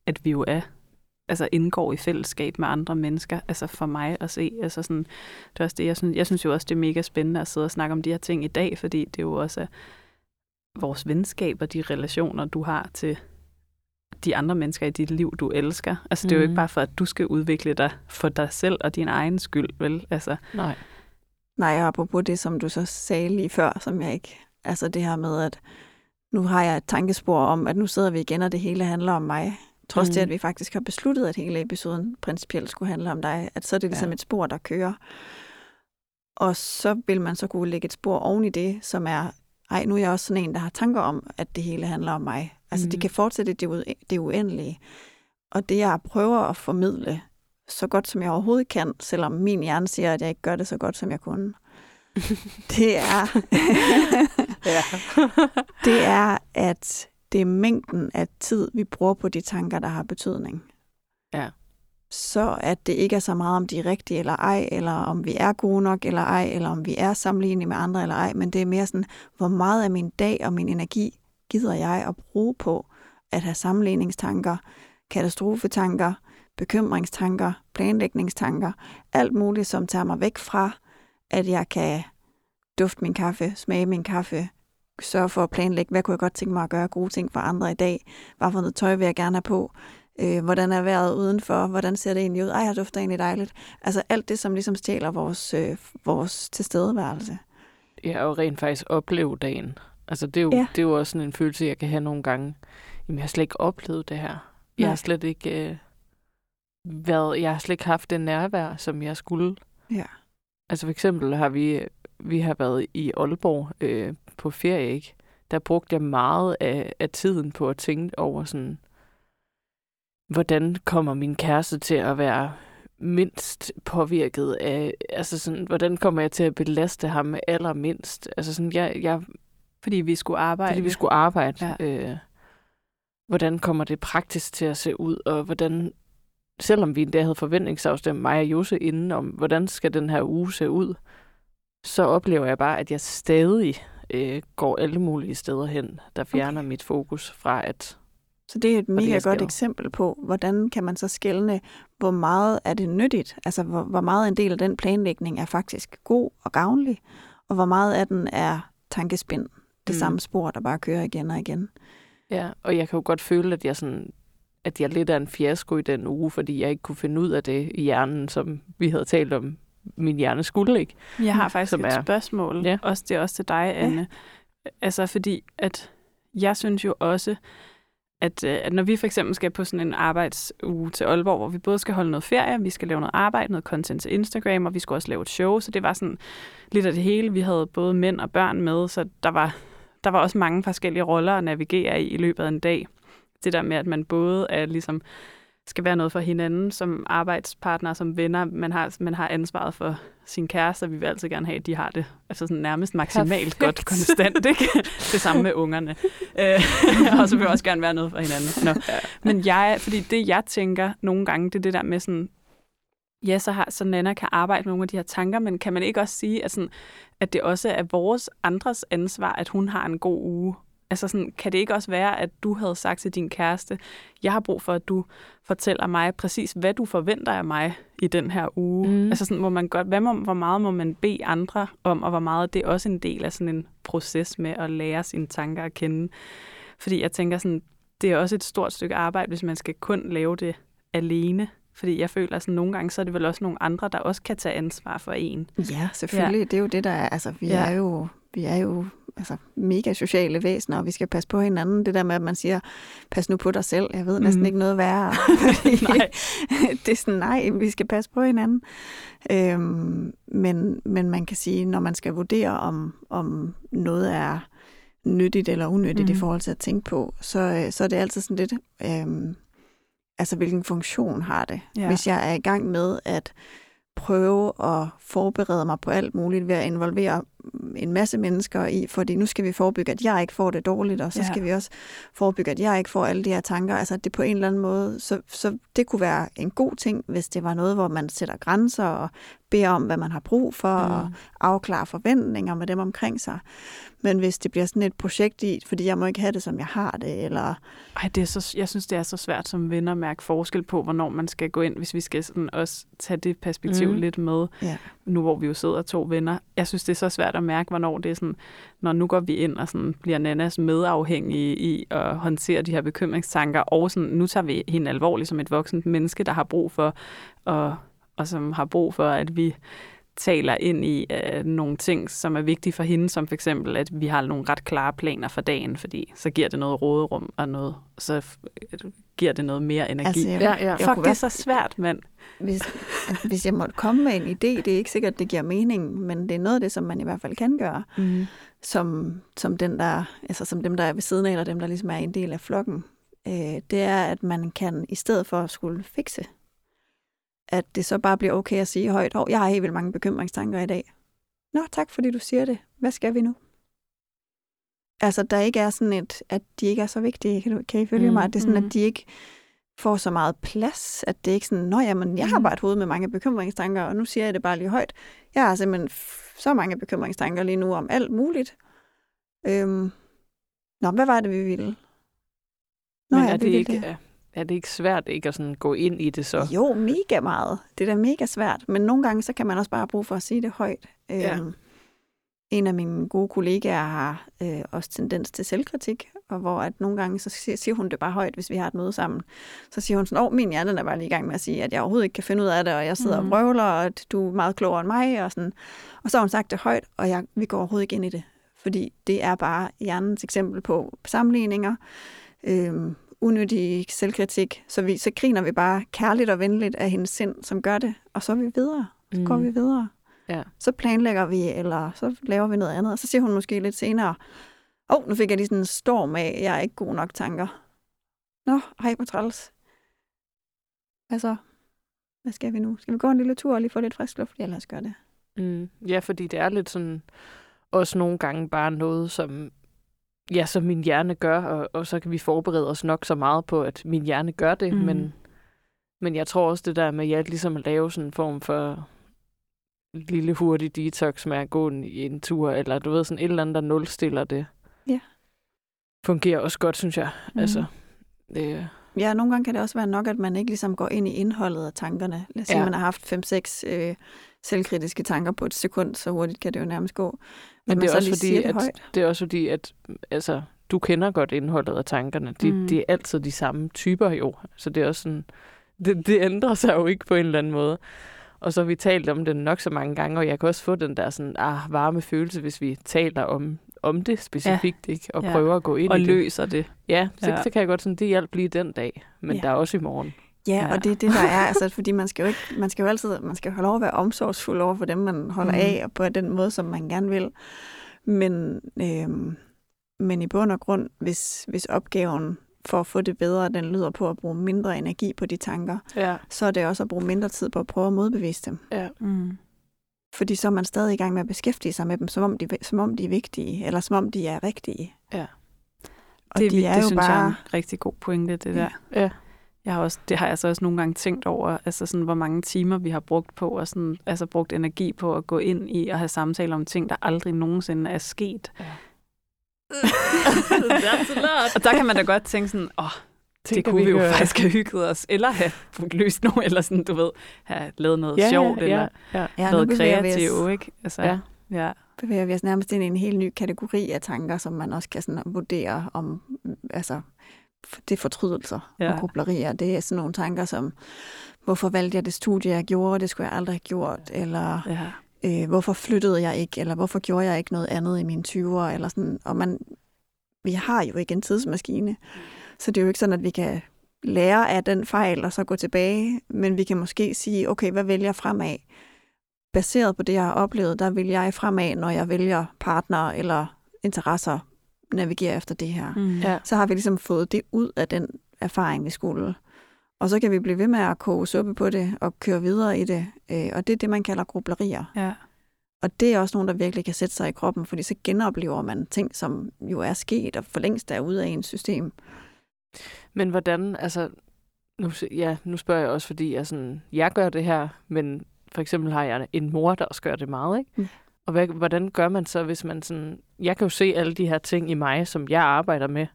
at vi jo er, altså indgår i fællesskab med andre mennesker, altså for mig at se, altså sådan, det er også det, jeg synes, jeg synes jo også, det er mega spændende at sidde og snakke om de her ting i dag, fordi det er jo også vores venskab og de relationer, du har til de andre mennesker i dit liv, du elsker. Altså, det er jo ikke Mhm. bare for, at du skal udvikle dig for dig selv og din egen skyld, vel? Altså, Nej. Nej, og apropos det, som du så sagde lige før, som jeg ikke... Altså det her med, at nu har jeg et tankespor om, at nu sidder vi igen, og det hele handler om mig. Trods mm. til, Mhm. at vi faktisk har besluttet, at hele episoden principielt skulle handle om dig, at så er det ligesom ja. et spor, der kører. Og så vil man så kunne lægge et spor oven i det, som er, ej, nu er jeg også sådan en, der har tanker om, at det hele handler om mig. Altså mm. det kan fortsætte det, det uendelige. Og det, jeg prøver at formidle, så godt som jeg overhovedet kan, selvom min hjerne siger, at jeg ikke gør det så godt, som jeg kunne, [laughs] det er, [laughs] [laughs] det er, at det er mængden af tid, vi bruger på de tanker, der har betydning. Ja. Så at det ikke er så meget, om de er rigtige eller ej, eller om vi er gode nok eller ej, eller om vi er sammenlignelige med andre eller ej, men det er mere sådan, hvor meget af min dag og min energi gider jeg at bruge på at have sammenligningstanker, katastrofetanker, bekymringstanker, planlægningstanker, alt muligt, som tager mig væk fra, at jeg kan dufte min kaffe, smage min kaffe, sørge for at planlægge, hvad kunne jeg godt tænke mig at gøre gode ting for andre i dag, hvad for noget tøj vil jeg gerne have på, øh, hvordan er vejret udenfor, hvordan ser det egentlig ud, ej, jeg dufter egentlig dejligt. Altså alt det, som ligesom stjæler vores, øh, vores tilstedeværelse. Ja, og rent faktisk opleve dagen. Altså, det er, jo, Ja. det er jo også sådan en følelse, jeg kan have nogle gange. Jamen, jeg har slet ikke oplevet det her. Jeg Nej. har slet ikke øh, været, jeg har slet ikke haft det nærvær, som jeg skulle. Ja. Altså for eksempel har vi, vi har været i Aalborg øh, på ferie, ikke? Der brugte jeg meget af, af tiden på at tænke over sådan, hvordan kommer min kæreste til at være mindst påvirket af, altså sådan, hvordan kommer jeg til at belaste ham allermindst? Altså sådan, jeg, jeg fordi vi skulle arbejde. fordi vi skulle arbejde. Ja. Øh, hvordan kommer det praktisk til at se ud, og hvordan, selvom vi endda havde forventningsafstemt mig og Jose inden om, hvordan skal den her uge se ud, så oplever jeg bare, at jeg stadig øh, går alle mulige steder hen, der fjerner okay. mit fokus fra at Så det er et mega godt eksempel på, hvordan kan man så skælne, hvor meget er det nyttigt, altså hvor, hvor meget en del af den planlægning er faktisk god og gavnlig, og hvor meget af den er tankespind, det Mm. mm. samme spor, der bare kører igen og igen. Ja, og jeg kan jo godt føle, at jeg sådan at jeg lidt er en fiasko i den uge, fordi jeg ikke kunne finde ud af det i hjernen, som vi havde talt om, min hjerne skulle ikke. Jeg har faktisk Som et er- spørgsmål. Ja. Også, det er også til dig, Anne. Altså fordi, at jeg synes jo også, at, øh, at når vi for eksempel skal på sådan en arbejdsuge til Aalborg, hvor vi både skal holde noget ferie, vi skal lave noget arbejde, noget content til Instagram, og vi skulle også lave et show, så det var sådan lidt af det hele. Vi havde både mænd og børn med, så der var, der var også mange forskellige roller at navigere i i løbet af en dag. Det der med, at man både er ligesom skal være noget for hinanden som arbejdspartner, som venner. Man har, man har ansvaret for sin kæreste, og vi vil altid gerne have, at de har det altså sådan nærmest maksimalt Perfekt. godt konstant. Ikke? [laughs] det samme med ungerne. [laughs] Øh, [laughs] og så vil vi også gerne være noget for hinanden. Nå. Men jeg, fordi det, jeg tænker nogle gange, det er det der med sådan, ja, så, har, så Nana kan arbejde med nogle af de her tanker, men kan man ikke også sige, at, sådan, at det også er vores andres ansvar, at hun har en god uge? Altså sådan, kan det ikke også være, at du havde sagt til din kæreste, jeg har brug for, at du fortæller mig præcis, hvad du forventer af mig i den her uge? Mm. Altså sådan, må man godt, hvad må, hvor meget må man bede andre om, og hvor meget det er også en del af sådan en proces med at lære sine tanker at kende? Fordi jeg tænker sådan, det er også et stort stykke arbejde, hvis man skal kun lave det alene. Fordi jeg føler, at nogle gange, så er det vel også nogle andre, der også kan tage ansvar for en. Ja, selvfølgelig. Ja. Det er jo det, der er. Altså, vi ja. er jo, vi er jo altså, mega sociale væsener, og vi skal passe på hinanden. Det der med, at man siger, pas nu på dig selv. Jeg ved næsten Mhm. ikke noget værre. [laughs] Nej. [laughs] det er sådan, nej, vi skal passe på hinanden. Øhm, men, men man kan sige, når man skal vurdere, om, om noget er nyttigt eller unyttigt mm. i Mhm. forhold til at tænke på, så, øh, så er det altid sådan lidt, øhm, altså hvilken funktion har det? Ja. Hvis jeg er i gang med at prøve at forberede mig på alt muligt ved at involvere en masse mennesker i, fordi nu skal vi forebygge, at jeg ikke får det dårligt, og så Ja. skal vi også forebygge, at jeg ikke får alle de her tanker. Altså det på en eller anden måde, så, så det kunne være en god ting, hvis det var noget, hvor man sætter grænser og beder om, hvad man har brug for, mm. og afklare forventninger med dem omkring sig. Men hvis det bliver sådan et projekt i, fordi jeg må ikke have det, som jeg har det, eller Ej, det er så, jeg synes, det er så svært som venner at mærke forskel på, hvornår man skal gå ind, hvis vi skal sådan også tage det perspektiv mm. lidt med, Ja. nu hvor vi jo sidder to venner. Jeg synes, det er så svært at mærke, hvornår det er sådan, når nu går vi ind og sådan bliver Nannas medafhængige i at håndtere de her bekymringstanker, og sådan, nu tager vi hende alvorligt som et voksent menneske, der har brug for, og, og som har brug for, at vi taler ind i øh, nogle ting, som er vigtige for hende, som for eksempel, at vi har nogle ret klare planer for dagen, fordi så giver det noget råderum og noget, så f- giver det noget mere energi. Altså, jeg- Ja, ja. Fuck, kunne det er være- så svært, mand. hvis, hvis jeg måtte komme med en idé, det er ikke sikkert, at det giver mening, men det er noget af det, som man i hvert fald kan gøre, Mm. som, som, den der, altså som dem, der er ved siden af, eller dem, der ligesom er en del af flokken. Øh, det er, at man kan, i stedet for at skulle fikse, at det så bare bliver okay at sige højt, hov, jeg har helt vildt mange bekymringstanker i dag. Nå, tak fordi du siger det. Hvad skal vi nu? Altså, der ikke er sådan et, at de ikke er så vigtige. Kan, du, kan I følge Mm, mig? Det er sådan, mm. at de ikke får så meget plads, at det ikke sådan, nå jamen, jeg har Mm. bare et hoved med mange bekymringstanker, og nu siger jeg det bare lige højt. Jeg har simpelthen så mange bekymringstanker lige nu om alt muligt. Øhm, nå, hvad var det, vi ville? Nå, Men ja, er, vi det ikke, er, er det ikke svært ikke at sådan gå ind i det så? Jo, mega meget. Det er da mega svært. Men nogle gange, så kan man også bare bruge for at sige det højt. Ja. Øhm, en af mine gode kollegaer har øh, også tendens til selvkritik, og hvor at nogle gange, så siger, siger hun det bare højt, hvis vi har et møde sammen. Så siger hun sådan, åh, min hjerne er bare lige i gang med at sige, at jeg overhovedet ikke kan finde ud af det, og jeg sidder Mhm. og vrøvler, og at du er meget klogere end mig, og sådan. Og så har hun sagt det højt, og jeg, vi går overhovedet ikke ind i det. Fordi det er bare hjernens eksempel på sammenligninger, øhm, unødig selvkritik. Så, vi, så griner vi bare kærligt og venligt af hendes sind, som gør det, og så er vi videre. Så går vi videre. Ja. Så planlægger vi, eller så laver vi noget andet. Og så siger hun måske lidt senere, åh, oh, nu fik jeg lige sådan en storm af, jeg er ikke god nok tanker. Nå, hej på træls. Hvad så? Hvad skal vi nu? Skal vi gå en lille tur og lige få lidt frisk luft? Ja, lad os gøre det. Mm. Ja, fordi det er lidt sådan, også nogle gange bare noget, som ja, som min hjerne gør, og, og så kan vi forberede os nok så meget på, at min hjerne gør det, Mm. men, men jeg tror også det der med, ja, ligesom at lave sådan en form for lille hurtig detox med at gå en, en tur, eller du ved, sådan et eller andet, der nulstiller det. Ja. Fungerer også godt, synes jeg. Mm. Altså, det, Ja, nogle gange kan det også være nok, at man ikke ligesom går ind i indholdet af tankerne. Lad os sige, Ja. at man har haft 5-6 øh, selvkritiske tanker på et sekund, så hurtigt kan det jo nærmest gå. Men man det er så også fordi, det at højt. det er også fordi, at altså, du kender godt indholdet af tankerne. De, mm. Det er altid de samme typer jo. Så det er også sådan, det, det ændrer sig jo ikke på en eller anden måde. Og så har vi talt om det nok så mange gange, og jeg kan også få den der sådan, ah, varme følelse, hvis vi taler om, om det specifikt, ja. ikke? Og Ja. prøver at gå ind Og i det. løser det. Ja, så, Ja. så kan jeg godt sådan, det hjælp lige den dag, men Ja. der er også i morgen. Ja, Ja. og det er det, der er, altså, fordi man skal jo ikke, man skal jo altid, man skal jo have lov at være omsorgsfuld over for dem, man holder mm. af, og på den måde, som man gerne vil. Men, øhm, men i bund og grund, hvis, hvis opgaven for at få det bedre, den lyder på at bruge mindre energi på de tanker, Ja. så er det også at bruge mindre tid på at prøve at modbevise dem. ja. Mm. Fordi så er man stadig i gang med at beskæftige sig med dem, som om de, som om de er vigtige, eller som om de er rigtige. Ja. Og det, de er det jo synes jeg er bare... en rigtig god pointe, det der. Ja. Jeg har også, det har jeg så også nogle gange tænkt over, altså sådan, hvor mange timer vi har brugt på, og sådan, altså brugt energi på at gå ind i og have samtaler om ting, der aldrig nogensinde er sket. Ja. [laughs] That's a lot. Og der kan man da godt tænke sådan, åh, oh, det Tænker kunne vi, jo gøre. faktisk have hygget os, eller have løst noget, eller sådan, du ved, have lavet noget ja, sjovt, ja, eller ja. Ja, noget vi os- kreativt, ikke? Altså, Ja. ja. bevæger vi os nærmest ind i en helt ny kategori af tanker, som man også kan sådan vurdere om, altså, det er fortrydelser Ja. ja. og grublerier. Det er sådan nogle tanker som, hvorfor valgte jeg det studie, jeg gjorde, det skulle jeg aldrig have gjort, eller ja. øh, hvorfor flyttede jeg ikke, eller hvorfor gjorde jeg ikke noget andet i mine 20'er, eller sådan, og man, vi har jo ikke en tidsmaskine, så det er jo ikke sådan, at vi kan lære af den fejl og så gå tilbage, men vi kan måske sige, okay, hvad vælger jeg fremad? Baseret på det, jeg har oplevet, der vil jeg fremad, når jeg vælger partner eller interesser, navigere efter det her. Mm. Ja. Så har vi ligesom fået det ud af den erfaring, vi skulle. Og så kan vi blive ved med at koge suppe på det og køre videre i det. Øh, Og det er det, man kalder grublerier. ja. Og det er også nogen, der virkelig kan sætte sig i kroppen, fordi så genoplever man ting, som jo er sket og for længst er ude af ens system. Men hvordan, altså, nu, ja, nu spørger jeg også, fordi jeg, sådan, jeg gør det her, men for eksempel har jeg en mor, der også gør det meget, ikke? Mm. Og hvad, hvordan gør man så, hvis man sådan... Jeg kan jo se alle de her ting i mig, som jeg arbejder med,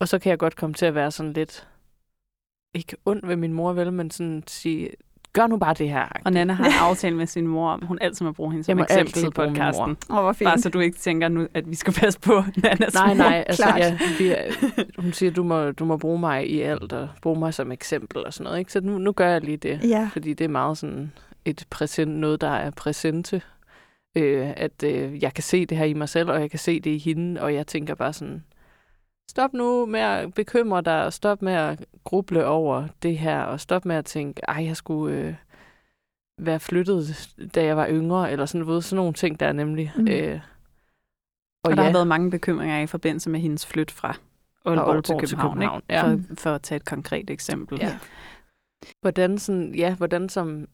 og så kan jeg godt komme til at være sådan lidt... Ikke ond ved min mor, vel, men sådan sige, gør nu bare det her. Og Nana har [laughs] en aftale med sin mor om, hun altid må bruge hende som eksempel i podcasten. Åh, hvor fint. Bare så du ikke tænker nu, at vi skal passe på [laughs] Nanas Nej, mor. nej, altså, klart. ja, vi er, hun siger, du må, du må bruge mig i alt, og bruge mig som eksempel og sådan noget, ikke? Så nu, nu gør jeg lige det. Ja, fordi det er meget sådan et præsent, noget, der er præsente. Øh, at øh, jeg kan se det her i mig selv, og jeg kan se det i hende, og jeg tænker bare sådan, stop nu med at bekymre dig, og stop med at gruble over det her, og stop med at tænke, ej, jeg skulle øh, være flyttet, da jeg var yngre, eller sådan, ved, sådan nogle ting, der er nemlig. Mm. Øh, Og, og der ja, har været mange bekymringer i forbindelse med hendes flyt fra Aalborg, Aalborg til til København, København, ikke? ja. For, for at tage et konkret eksempel. Ja. Hvordan, sådan, ja, hvordan som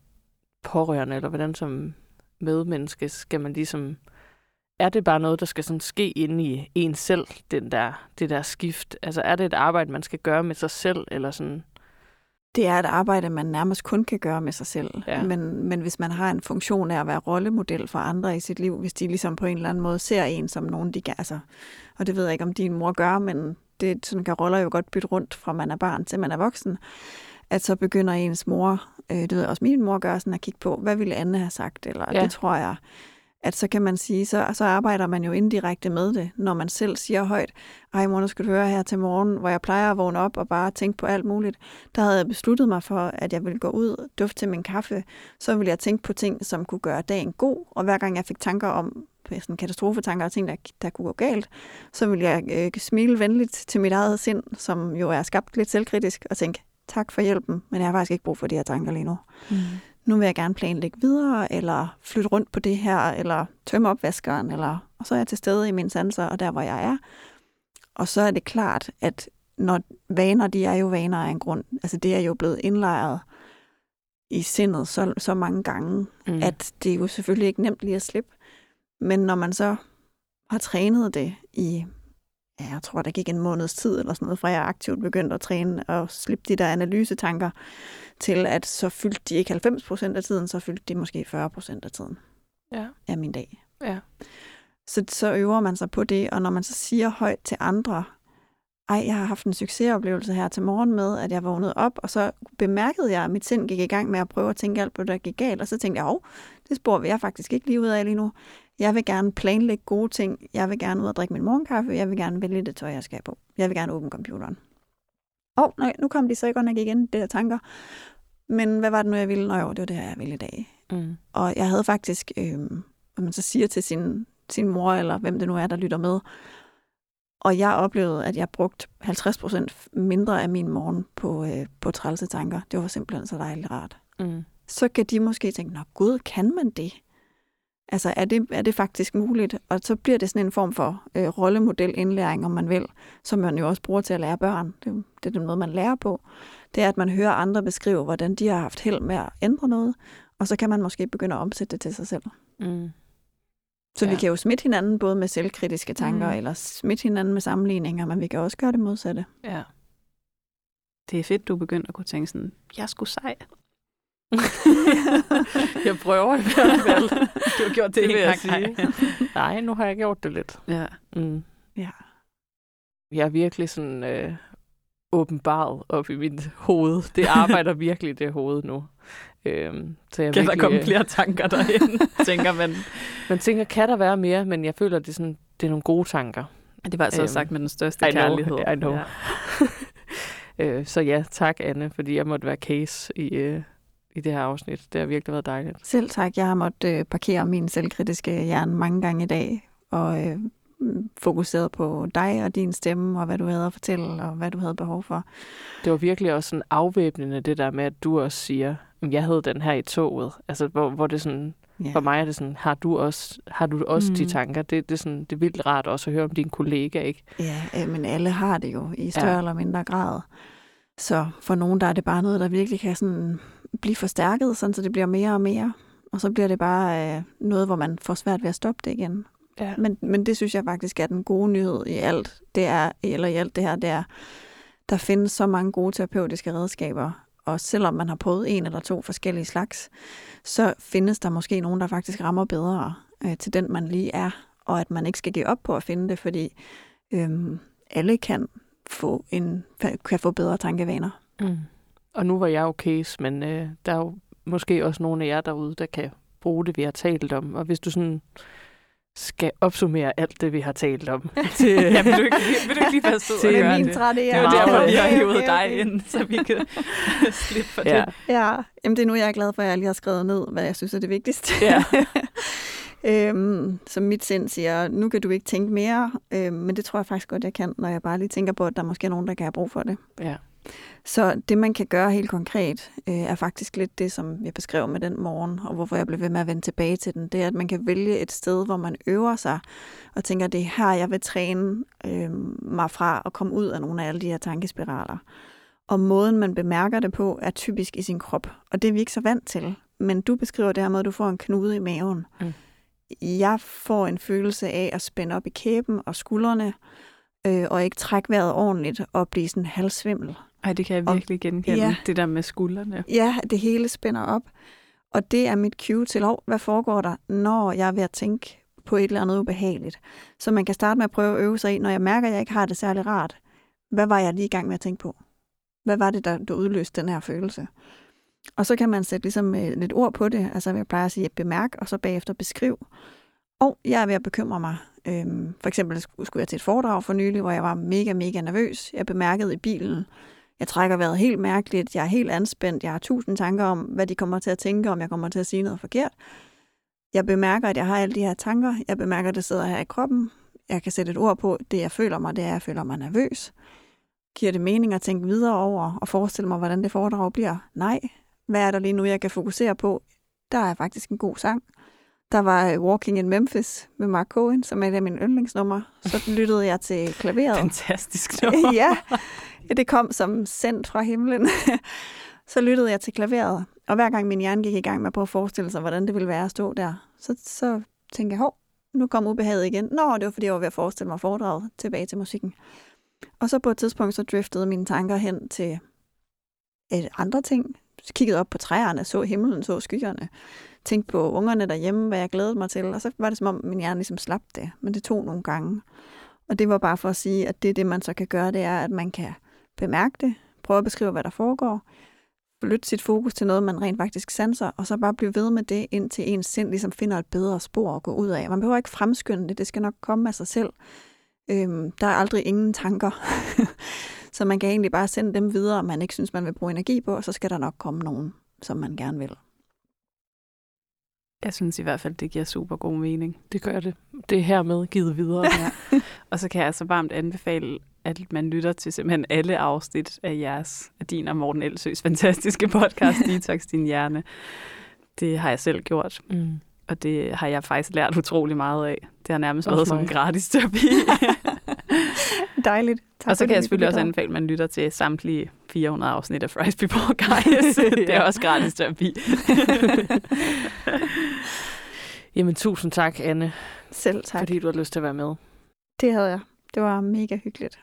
pårørende, eller hvordan som medmenneske, skal man ligesom... Er det bare noget, der skal sådan ske inde i en selv, den der, det der skift? Altså er det et arbejde, man skal gøre med sig selv, eller sådan... det er et arbejde, man nærmest kun kan gøre med sig selv. Ja. Men, men hvis man har en funktion af at være rollemodel for andre i sit liv, hvis de ligesom på en eller anden måde ser en som nogen, de kan, altså, og det ved jeg ikke, om din mor gør, men det sådan kan roller jo godt bytte rundt fra man er barn til man er voksen, at så begynder ens mor, øh, det ved jeg også min mor gør, sådan at kigge på, hvad ville Anne have sagt, eller Ja. ja. det tror jeg, at så kan man sige, så, så arbejder man jo indirekte med det, når man selv siger højt, ej mor, nu skal du høre her til morgen, hvor jeg plejer at vågne op og bare tænke på alt muligt. Der havde jeg besluttet mig for, at jeg ville gå ud, dufte til min kaffe, så ville jeg tænke på ting, som kunne gøre dagen god, og hver gang jeg fik tanker om øh, sådan katastrofetanker og ting, der, der kunne gå galt, så ville jeg øh, smile venligt til mit eget sind, som jo er skabt lidt selvkritisk, og tænke, tak for hjælpen, men jeg har faktisk ikke brug for de her tanker lige nu. Mm. Nu vil jeg gerne planlægge videre, eller flytte rundt på det her, eller tømme opvaskeren, eller, og så er jeg til stede i mine sanser, og der, hvor jeg er. Og så er det klart, at når vaner, de er jo vaner af en grund. Altså det er jo blevet indlejret i sindet så, så mange gange, Mm. at det er jo selvfølgelig ikke nemt lige at slippe. Men når man så har trænet det i ja, jeg tror, der gik en måneds tid eller sådan noget, fra jeg aktivt begyndte at træne og slippe de der analysetanker, til at så fyldte de ikke 90 procent af tiden, så fyldte de måske 40 procent af tiden Ja. af min dag. Ja. Så, så øver man sig på det, og når man så siger højt til andre, ej, jeg har haft en succesoplevelse her til morgen med, at jeg vågnede op, og så bemærkede jeg, at mit sind gik i gang med at prøve at tænke alt på, det, der gik galt, og så tænkte jeg, åh, det spor vil jeg faktisk ikke lige ud af lige nu. Jeg vil gerne planlægge gode ting. Jeg vil gerne ud og drikke min morgenkaffe. Jeg vil gerne vælge det tøj, jeg skal have på. Jeg vil gerne åbne computeren. Åh, oh, nej, nu kom de så godt nok igen, det der tanker. Men hvad var det nu, jeg ville? Nå jo, det var det her, jeg ville i dag. Mm. Og jeg havde faktisk, øh, hvad man så siger til sin, sin mor, eller hvem det nu er, der lytter med, og jeg oplevede, at jeg brugte 50% mindre af min morgen på, øh, på trælse tanker. Det var simpelthen så dejligt rart. Mm. Så kan de måske tænke, nå gud, kan man det? Altså, er det, er det faktisk muligt? Og så bliver det sådan en form for øh, rollemodelindlæring, om man vil, som man jo også bruger til at lære børn. Det, det er den måde, man lærer på. Det er, at man hører andre beskrive, hvordan de har haft held med at ændre noget, og så kan man måske begynde at omsætte det til sig selv. Mm. Så ja. vi kan jo smitte hinanden både med selvkritiske tanker, Mm. eller smitte hinanden med sammenligninger, men vi kan også gøre det modsatte. Ja. Det er fedt, du er begyndt at kunne tænke sådan, jeg sgu sej. [laughs] jeg prøver i hvert fald. Du har gjort det, Det vil jeg sige. Nej, nu har jeg gjort det lidt. Ja. Mm. Ja. Jeg er virkelig sådan øh, åbenbaret op i mit hoved. Det arbejder [laughs] virkelig det hoved nu. Øhm, så jeg Kan der virkelig, komme øh, flere tanker derhen, [laughs] tænker man. Man tænker, kan der være mere? Men jeg føler, det er, sådan, det er nogle gode tanker. Det var altså Øhm, sagt med den største I know, kærlighed. I know. Ja. øh, så ja, tak Anne, fordi jeg måtte være case i, øh, i det her afsnit. Det har virkelig været dejligt. Selv tak. Jeg har måttet øh, parkere min selvkritiske hjerne mange gange i dag, og øh, mm, fokuseret på dig og din stemme, og hvad du havde at fortælle, og hvad du havde behov for. Det var virkelig også sådan afvæbnende, det der med, at du også siger, at jeg havde den her i toget. Altså, hvor, hvor det sådan, Ja. for mig er det sådan, har du også, har du også mm. de tanker? Det, det, er sådan, det er vildt rart også at høre om din kollega, ikke? Ja, øh, men alle har det jo i større ja. eller mindre grad. Så for nogen, der er det bare noget, der virkelig kan sådan blive forstærket, sådan, så det bliver mere og mere. Og så bliver det bare øh, noget, hvor man får svært ved at stoppe det igen. Ja. Men, men det synes jeg faktisk er den gode nyhed i alt. Det er, eller i alt det her, det er, der findes så mange gode terapeutiske redskaber. Og selvom man har prøvet en eller to forskellige slags, så findes der måske nogen, der faktisk rammer bedre øh, til den, man lige er. Og at man ikke skal give op på at finde det, fordi øhm, alle kan få, en, kan få bedre tankevaner. Mm. Og nu var jeg jo case, men øh, der er jo måske også nogle af jer derude, der kan bruge det, vi har talt om. Og hvis du sådan skal opsummere alt det, vi har talt om. [laughs] Til, ja, vil du ikke, vil du ikke lige passe ud [laughs] Til og min det? trætte Det er jo Meget derfor, vi har [laughs] okay, dig ind, så vi kan slippe for ja. det. Ja, jamen det er nu, jeg er glad for, at jeg lige har skrevet ned, hvad jeg synes er det vigtigste. Ja. øhm, som mit sind siger, nu kan du ikke tænke mere, øhm, men det tror jeg faktisk godt, jeg kan, når jeg bare lige tænker på, at der måske er nogen, der kan have brug for det. ja. Så det, man kan gøre helt konkret, øh, er faktisk lidt det, som jeg beskrev med den morgen, og hvorfor jeg blev ved med at vende tilbage til den. Det er, at man kan vælge et sted, hvor man øver sig, og tænker, det er her, jeg vil træne øh, mig fra at komme ud af nogle af alle de her tankespiraler. Og måden, man bemærker det på, er typisk i sin krop. Og det er vi ikke så vant til. Men du beskriver det her med, at du får en knude i maven. Mm. Jeg får en følelse af at spænde op i kæben og skuldrene, øh, og ikke trække vejret ordentligt og blive sådan halvsvimmel. Ej, det kan jeg Og- virkelig genkende, Ja. det der med skuldrene. Ja, det hele spænder op. Og det er mit cue til, oh, hvad foregår der, når jeg er ved at tænke på et eller andet ubehageligt. Så man kan starte med at prøve at øve sig i, når jeg mærker, at jeg ikke har det særlig rart. Hvad var jeg lige i gang med at tænke på? Hvad var det, der, der udløste den her følelse? Og så kan man sætte ligesom øh, lidt ord på det. Altså jeg plejer at sige, bemærk, og så bagefter beskriv. Og jeg er ved at bekymre mig. Øhm, for eksempel skulle jeg til et foredrag for nylig, hvor jeg var mega, mega nervøs. Jeg bemærkede i bilen, jeg trækker vejret helt mærkeligt, jeg er helt anspændt, jeg har tusind tanker om, hvad de kommer til at tænke, om jeg kommer til at sige noget forkert. Jeg bemærker, at jeg har alle de her tanker. Jeg bemærker, at det sidder her i kroppen. Jeg kan sætte et ord på, det jeg føler mig, det er, at jeg føler mig nervøs. Giver det mening at tænke videre over og forestille mig, hvordan det foredrag bliver? Nej. Hvad er der lige nu, jeg kan fokusere på? Der er faktisk en god sang. Der var øh, Walking in Memphis med Mark Cohen, som er et af mine yndlingsnumre. Så [laughs] lyttede jeg til klaveret. Fantastisk [laughs] nummer. ja, ja, det kom som sendt fra himlen. [laughs] så lyttede jeg til klaveret, og hver gang min hjerne gik i gang med at prøve at forestille sig, hvordan det ville være at stå der, så, så tænkte jeg, hov, nu kom ubehaget igen. Nå, det var fordi, jeg var ved at forestille mig foredraget tilbage til musikken. Og så på et tidspunkt, så driftede mine tanker hen til et andre ting. Så kiggede op på træerne, så himlen, så skyerne. Tænkte på ungerne derhjemme, hvad jeg glædede mig til. Og så var det som om, min hjerne ligesom slap det. Men det tog nogle gange. Og det var bare for at sige, at det, det man så kan gøre, det er, at man kan bemærke det, prøve at beskrive, hvad der foregår, flytte sit fokus til noget, man rent faktisk sanser, og så bare blive ved med det, indtil ens sind ligesom finder et bedre spor at gå ud af. Man behøver ikke fremskynde det, det skal nok komme af sig selv. Øhm, der er aldrig ingen tanker. [laughs] så man kan egentlig bare sende dem videre, man ikke synes, man vil bruge energi på, og så skal der nok komme nogen, som man gerne vil. Jeg synes i hvert fald, det giver super god mening. Det gør det. Det er hermed givet videre. [laughs] Ja. og så kan jeg så varmt anbefale, at man lytter til simpelthen alle afsnit af jeres, af din og Morten Elsøs fantastiske podcast, [laughs] Detox Din Hjerne. Det har jeg selv gjort. Mm. Og det har jeg faktisk lært utrolig meget af. Det har nærmest været som en gratis terapi. [laughs] Dejligt. Tak og så kan jeg selvfølgelig også anbefale, at man lytter til samtlige 400 afsnit af Fries Before Guys. [laughs] det er også gratis terapi. [laughs] Jamen, tusind tak, Anne. Selv tak. Fordi du har lyst til at være med. Det havde jeg. Det var mega hyggeligt.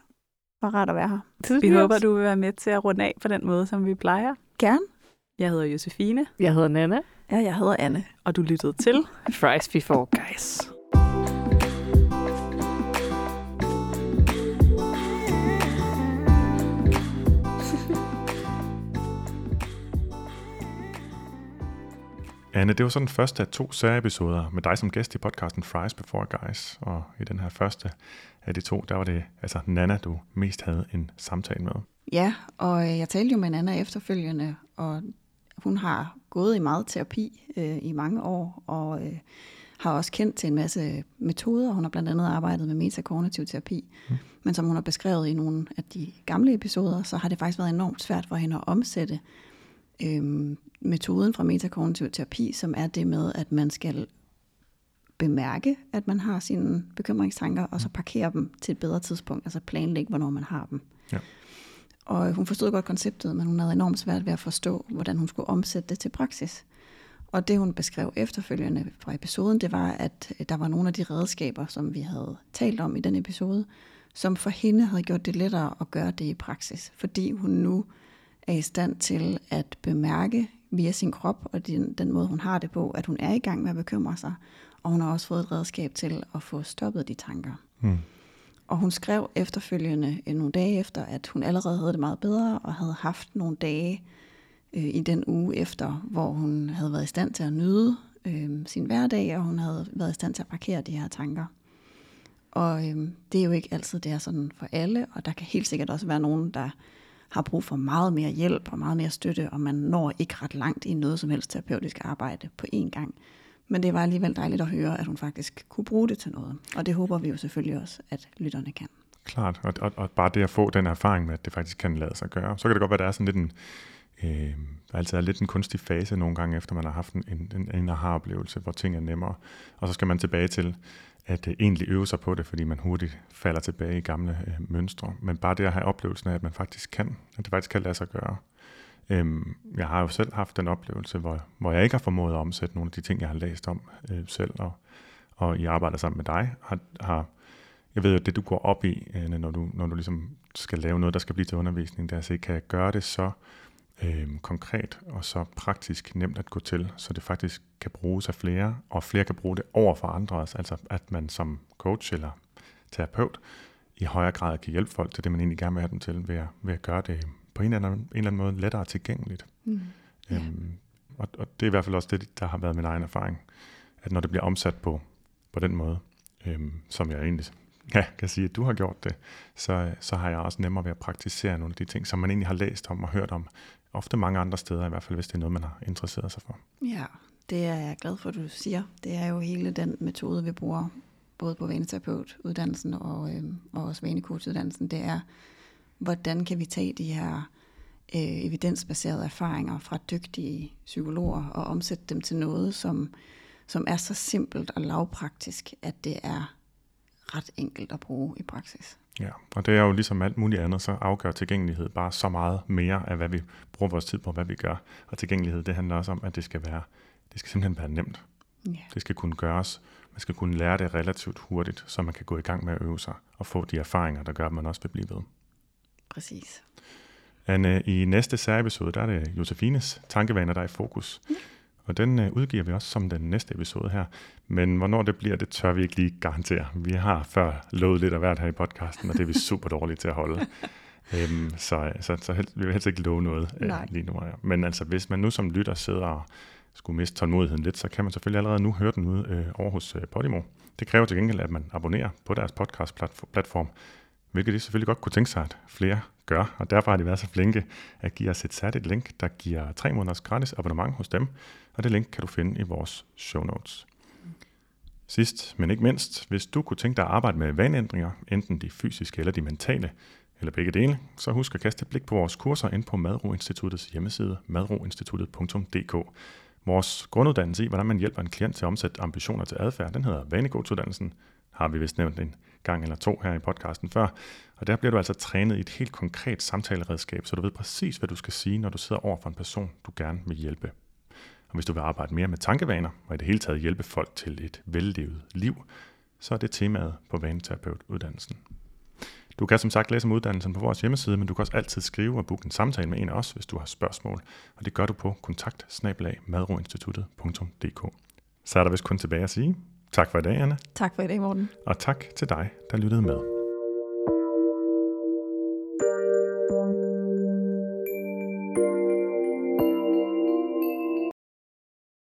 Og rart at være her. Det vi håber, du vil være med til at runde af på den måde, som vi plejer. Gerne. Jeg hedder Josefine. Jeg hedder Nana. Ja, jeg hedder Anne. Og du lyttede til Fries Before Guys. Anne, det var så den første af to særiepisoder med dig som gæst i podcasten Fries Before Guys. Og i den her første af de to, der var det altså Nana, du mest havde en samtale med. Ja, og jeg talte jo med Nana efterfølgende, og hun har gået i meget terapi øh, i mange år, og øh, har også kendt til en masse metoder. Hun har blandt andet arbejdet med metakognitiv terapi. Mm. Men som hun har beskrevet i nogle af de gamle episoder, så har det faktisk været enormt svært for hende at omsætte øh, metoden fra metakognitiv terapi, som er det med, at man skal bemærke, at man har sine bekymringstanker, og så parkere dem til et bedre tidspunkt, altså planlægge, hvornår man har dem. Ja. Og hun forstod godt konceptet, men hun havde enormt svært ved at forstå, hvordan hun skulle omsætte det til praksis. Og det hun beskrev efterfølgende fra episoden, det var, at der var nogle af de redskaber, som vi havde talt om i den episode, som for hende havde gjort det lettere at gøre det i praksis, fordi hun nu er i stand til at bemærke via sin krop og den, den måde, hun har det på, at hun er i gang med at bekymre sig. Og hun har også fået et redskab til at få stoppet de tanker. Hmm. Og hun skrev efterfølgende øh, nogle dage efter, at hun allerede havde det meget bedre, og havde haft nogle dage øh, i den uge efter, hvor hun havde været i stand til at nyde øh, sin hverdag, og hun havde været i stand til at parkere de her tanker. Og øh, det er jo ikke altid det er sådan for alle, og der kan helt sikkert også være nogen, der har brug for meget mere hjælp og meget mere støtte, og man når ikke ret langt i noget som helst terapeutisk arbejde på én gang. Men det var alligevel dejligt at høre, at hun faktisk kunne bruge det til noget. Og det håber vi jo selvfølgelig også, at lytterne kan. Klart, og, og, og bare det at få den erfaring med, at det faktisk kan lade sig gøre. Så kan det godt være, at der er sådan lidt en, øh, altså er lidt en kunstig fase nogle gange, efter man har haft en, en, en aha-oplevelse, hvor ting er nemmere. Og så skal man tilbage til, at øh, egentlig øve sig på det, fordi man hurtigt falder tilbage i gamle øh, mønstre. Men bare det at have oplevelsen af, at man faktisk kan, at det faktisk kan lade sig gøre. Øhm, jeg har jo selv haft den oplevelse, hvor, hvor jeg ikke har formået at omsætte nogle af de ting, jeg har læst om øh, selv, og, og i arbejder sammen med dig, har, har jeg ved jo, det du går op i, øh, når, du, når du ligesom skal lave noget, der skal blive til undervisning, det er at se, kan jeg gøre det så øh, konkret og så praktisk nemt at gå til, så det faktisk kan bruges af flere, og flere kan bruge det over for andre også, altså at man som coach eller terapeut i højere grad kan hjælpe folk til det, man egentlig gerne vil have dem til, ved at, ved at gøre det på en eller anden, en eller anden måde lettere tilgængeligt. Mm. Yeah. Øhm, og, og det er i hvert fald også det, der har været min egen erfaring, at når det bliver omsat på, på den måde, øhm, som jeg egentlig ja, kan sige, at du har gjort det, så, så har jeg også nemmere ved at praktisere nogle af de ting, som man egentlig har læst om og hørt om, ofte mange andre steder, i hvert fald hvis det er noget, man har interesseret sig for. Ja, det er jeg glad for, at du siger. Det er jo hele den metode, vi bruger, både på vaneterapeutuddannelsen og, øh, og også vanekursuddannelsen, det er, hvordan kan vi tage de her øh, evidensbaserede erfaringer fra dygtige psykologer og omsætte dem til noget, som, som er så simpelt og lavpraktisk, at det er ret enkelt at bruge i praksis. Ja, og det er jo ligesom alt muligt andet, så afgør tilgængelighed bare så meget mere af, hvad vi bruger vores tid på, hvad vi gør. Og tilgængelighed, det handler også om, at det skal være, det skal simpelthen være nemt. Ja. Det skal kunne gøres. Man skal kunne lære det relativt hurtigt, så man kan gå i gang med at øve sig og få de erfaringer, der gør, at man også vil blive ved. Præcis. Anne, i næste særepisode, der er det Josefines tankevaner, der er i fokus. Og den øh, udgiver vi også som den næste episode her. Men hvornår det bliver, det tør vi ikke lige garantere. Vi har før lovet lidt af hvert her i podcasten, og det er vi [laughs] super dårlige til at holde. Øhm, så så, så helst, vi vil helst ikke love noget øh, Nej. lige nu. Ja. Men altså, hvis man nu som lytter sidder og skulle miste tålmodigheden lidt, så kan man selvfølgelig allerede nu høre den ud øh, over hos øh, Podimo. Det kræver til gengæld, at man abonnerer på deres podcast-platform, hvilket de selvfølgelig godt kunne tænke sig, at flere gør, og derfor har de været så flinke at give os et særligt link, der giver tre måneders gratis abonnement hos dem, og det link kan du finde i vores show notes. Sidst, men ikke mindst, hvis du kunne tænke dig at arbejde med vaneændringer, enten de fysiske eller de mentale, eller begge dele, så husk at kaste et blik på vores kurser ind på Madro Instituttets hjemmeside, madroinstituttet.dk. Vores grunduddannelse i, hvordan man hjælper en klient til at omsætte ambitioner til adfærd, den hedder Vanegodsuddannelsen, har vi vist nævnt en gang eller to her i podcasten før. Og der bliver du altså trænet i et helt konkret samtaleredskab, så du ved præcis, hvad du skal sige, når du sidder over for en person, du gerne vil hjælpe. Og hvis du vil arbejde mere med tankevaner, og i det hele taget hjælpe folk til et vellevet liv, så er det temaet på vaneterapeutuddannelsen. Du kan som sagt læse om uddannelsen på vores hjemmeside, men du kan også altid skrive og booke en samtale med en af os, hvis du har spørgsmål. Og det gør du på kontakt Så er der vist kun tilbage at sige tak for i dag, Anne, Tak for i dag, Morten. og tak til dig, der lyttede med.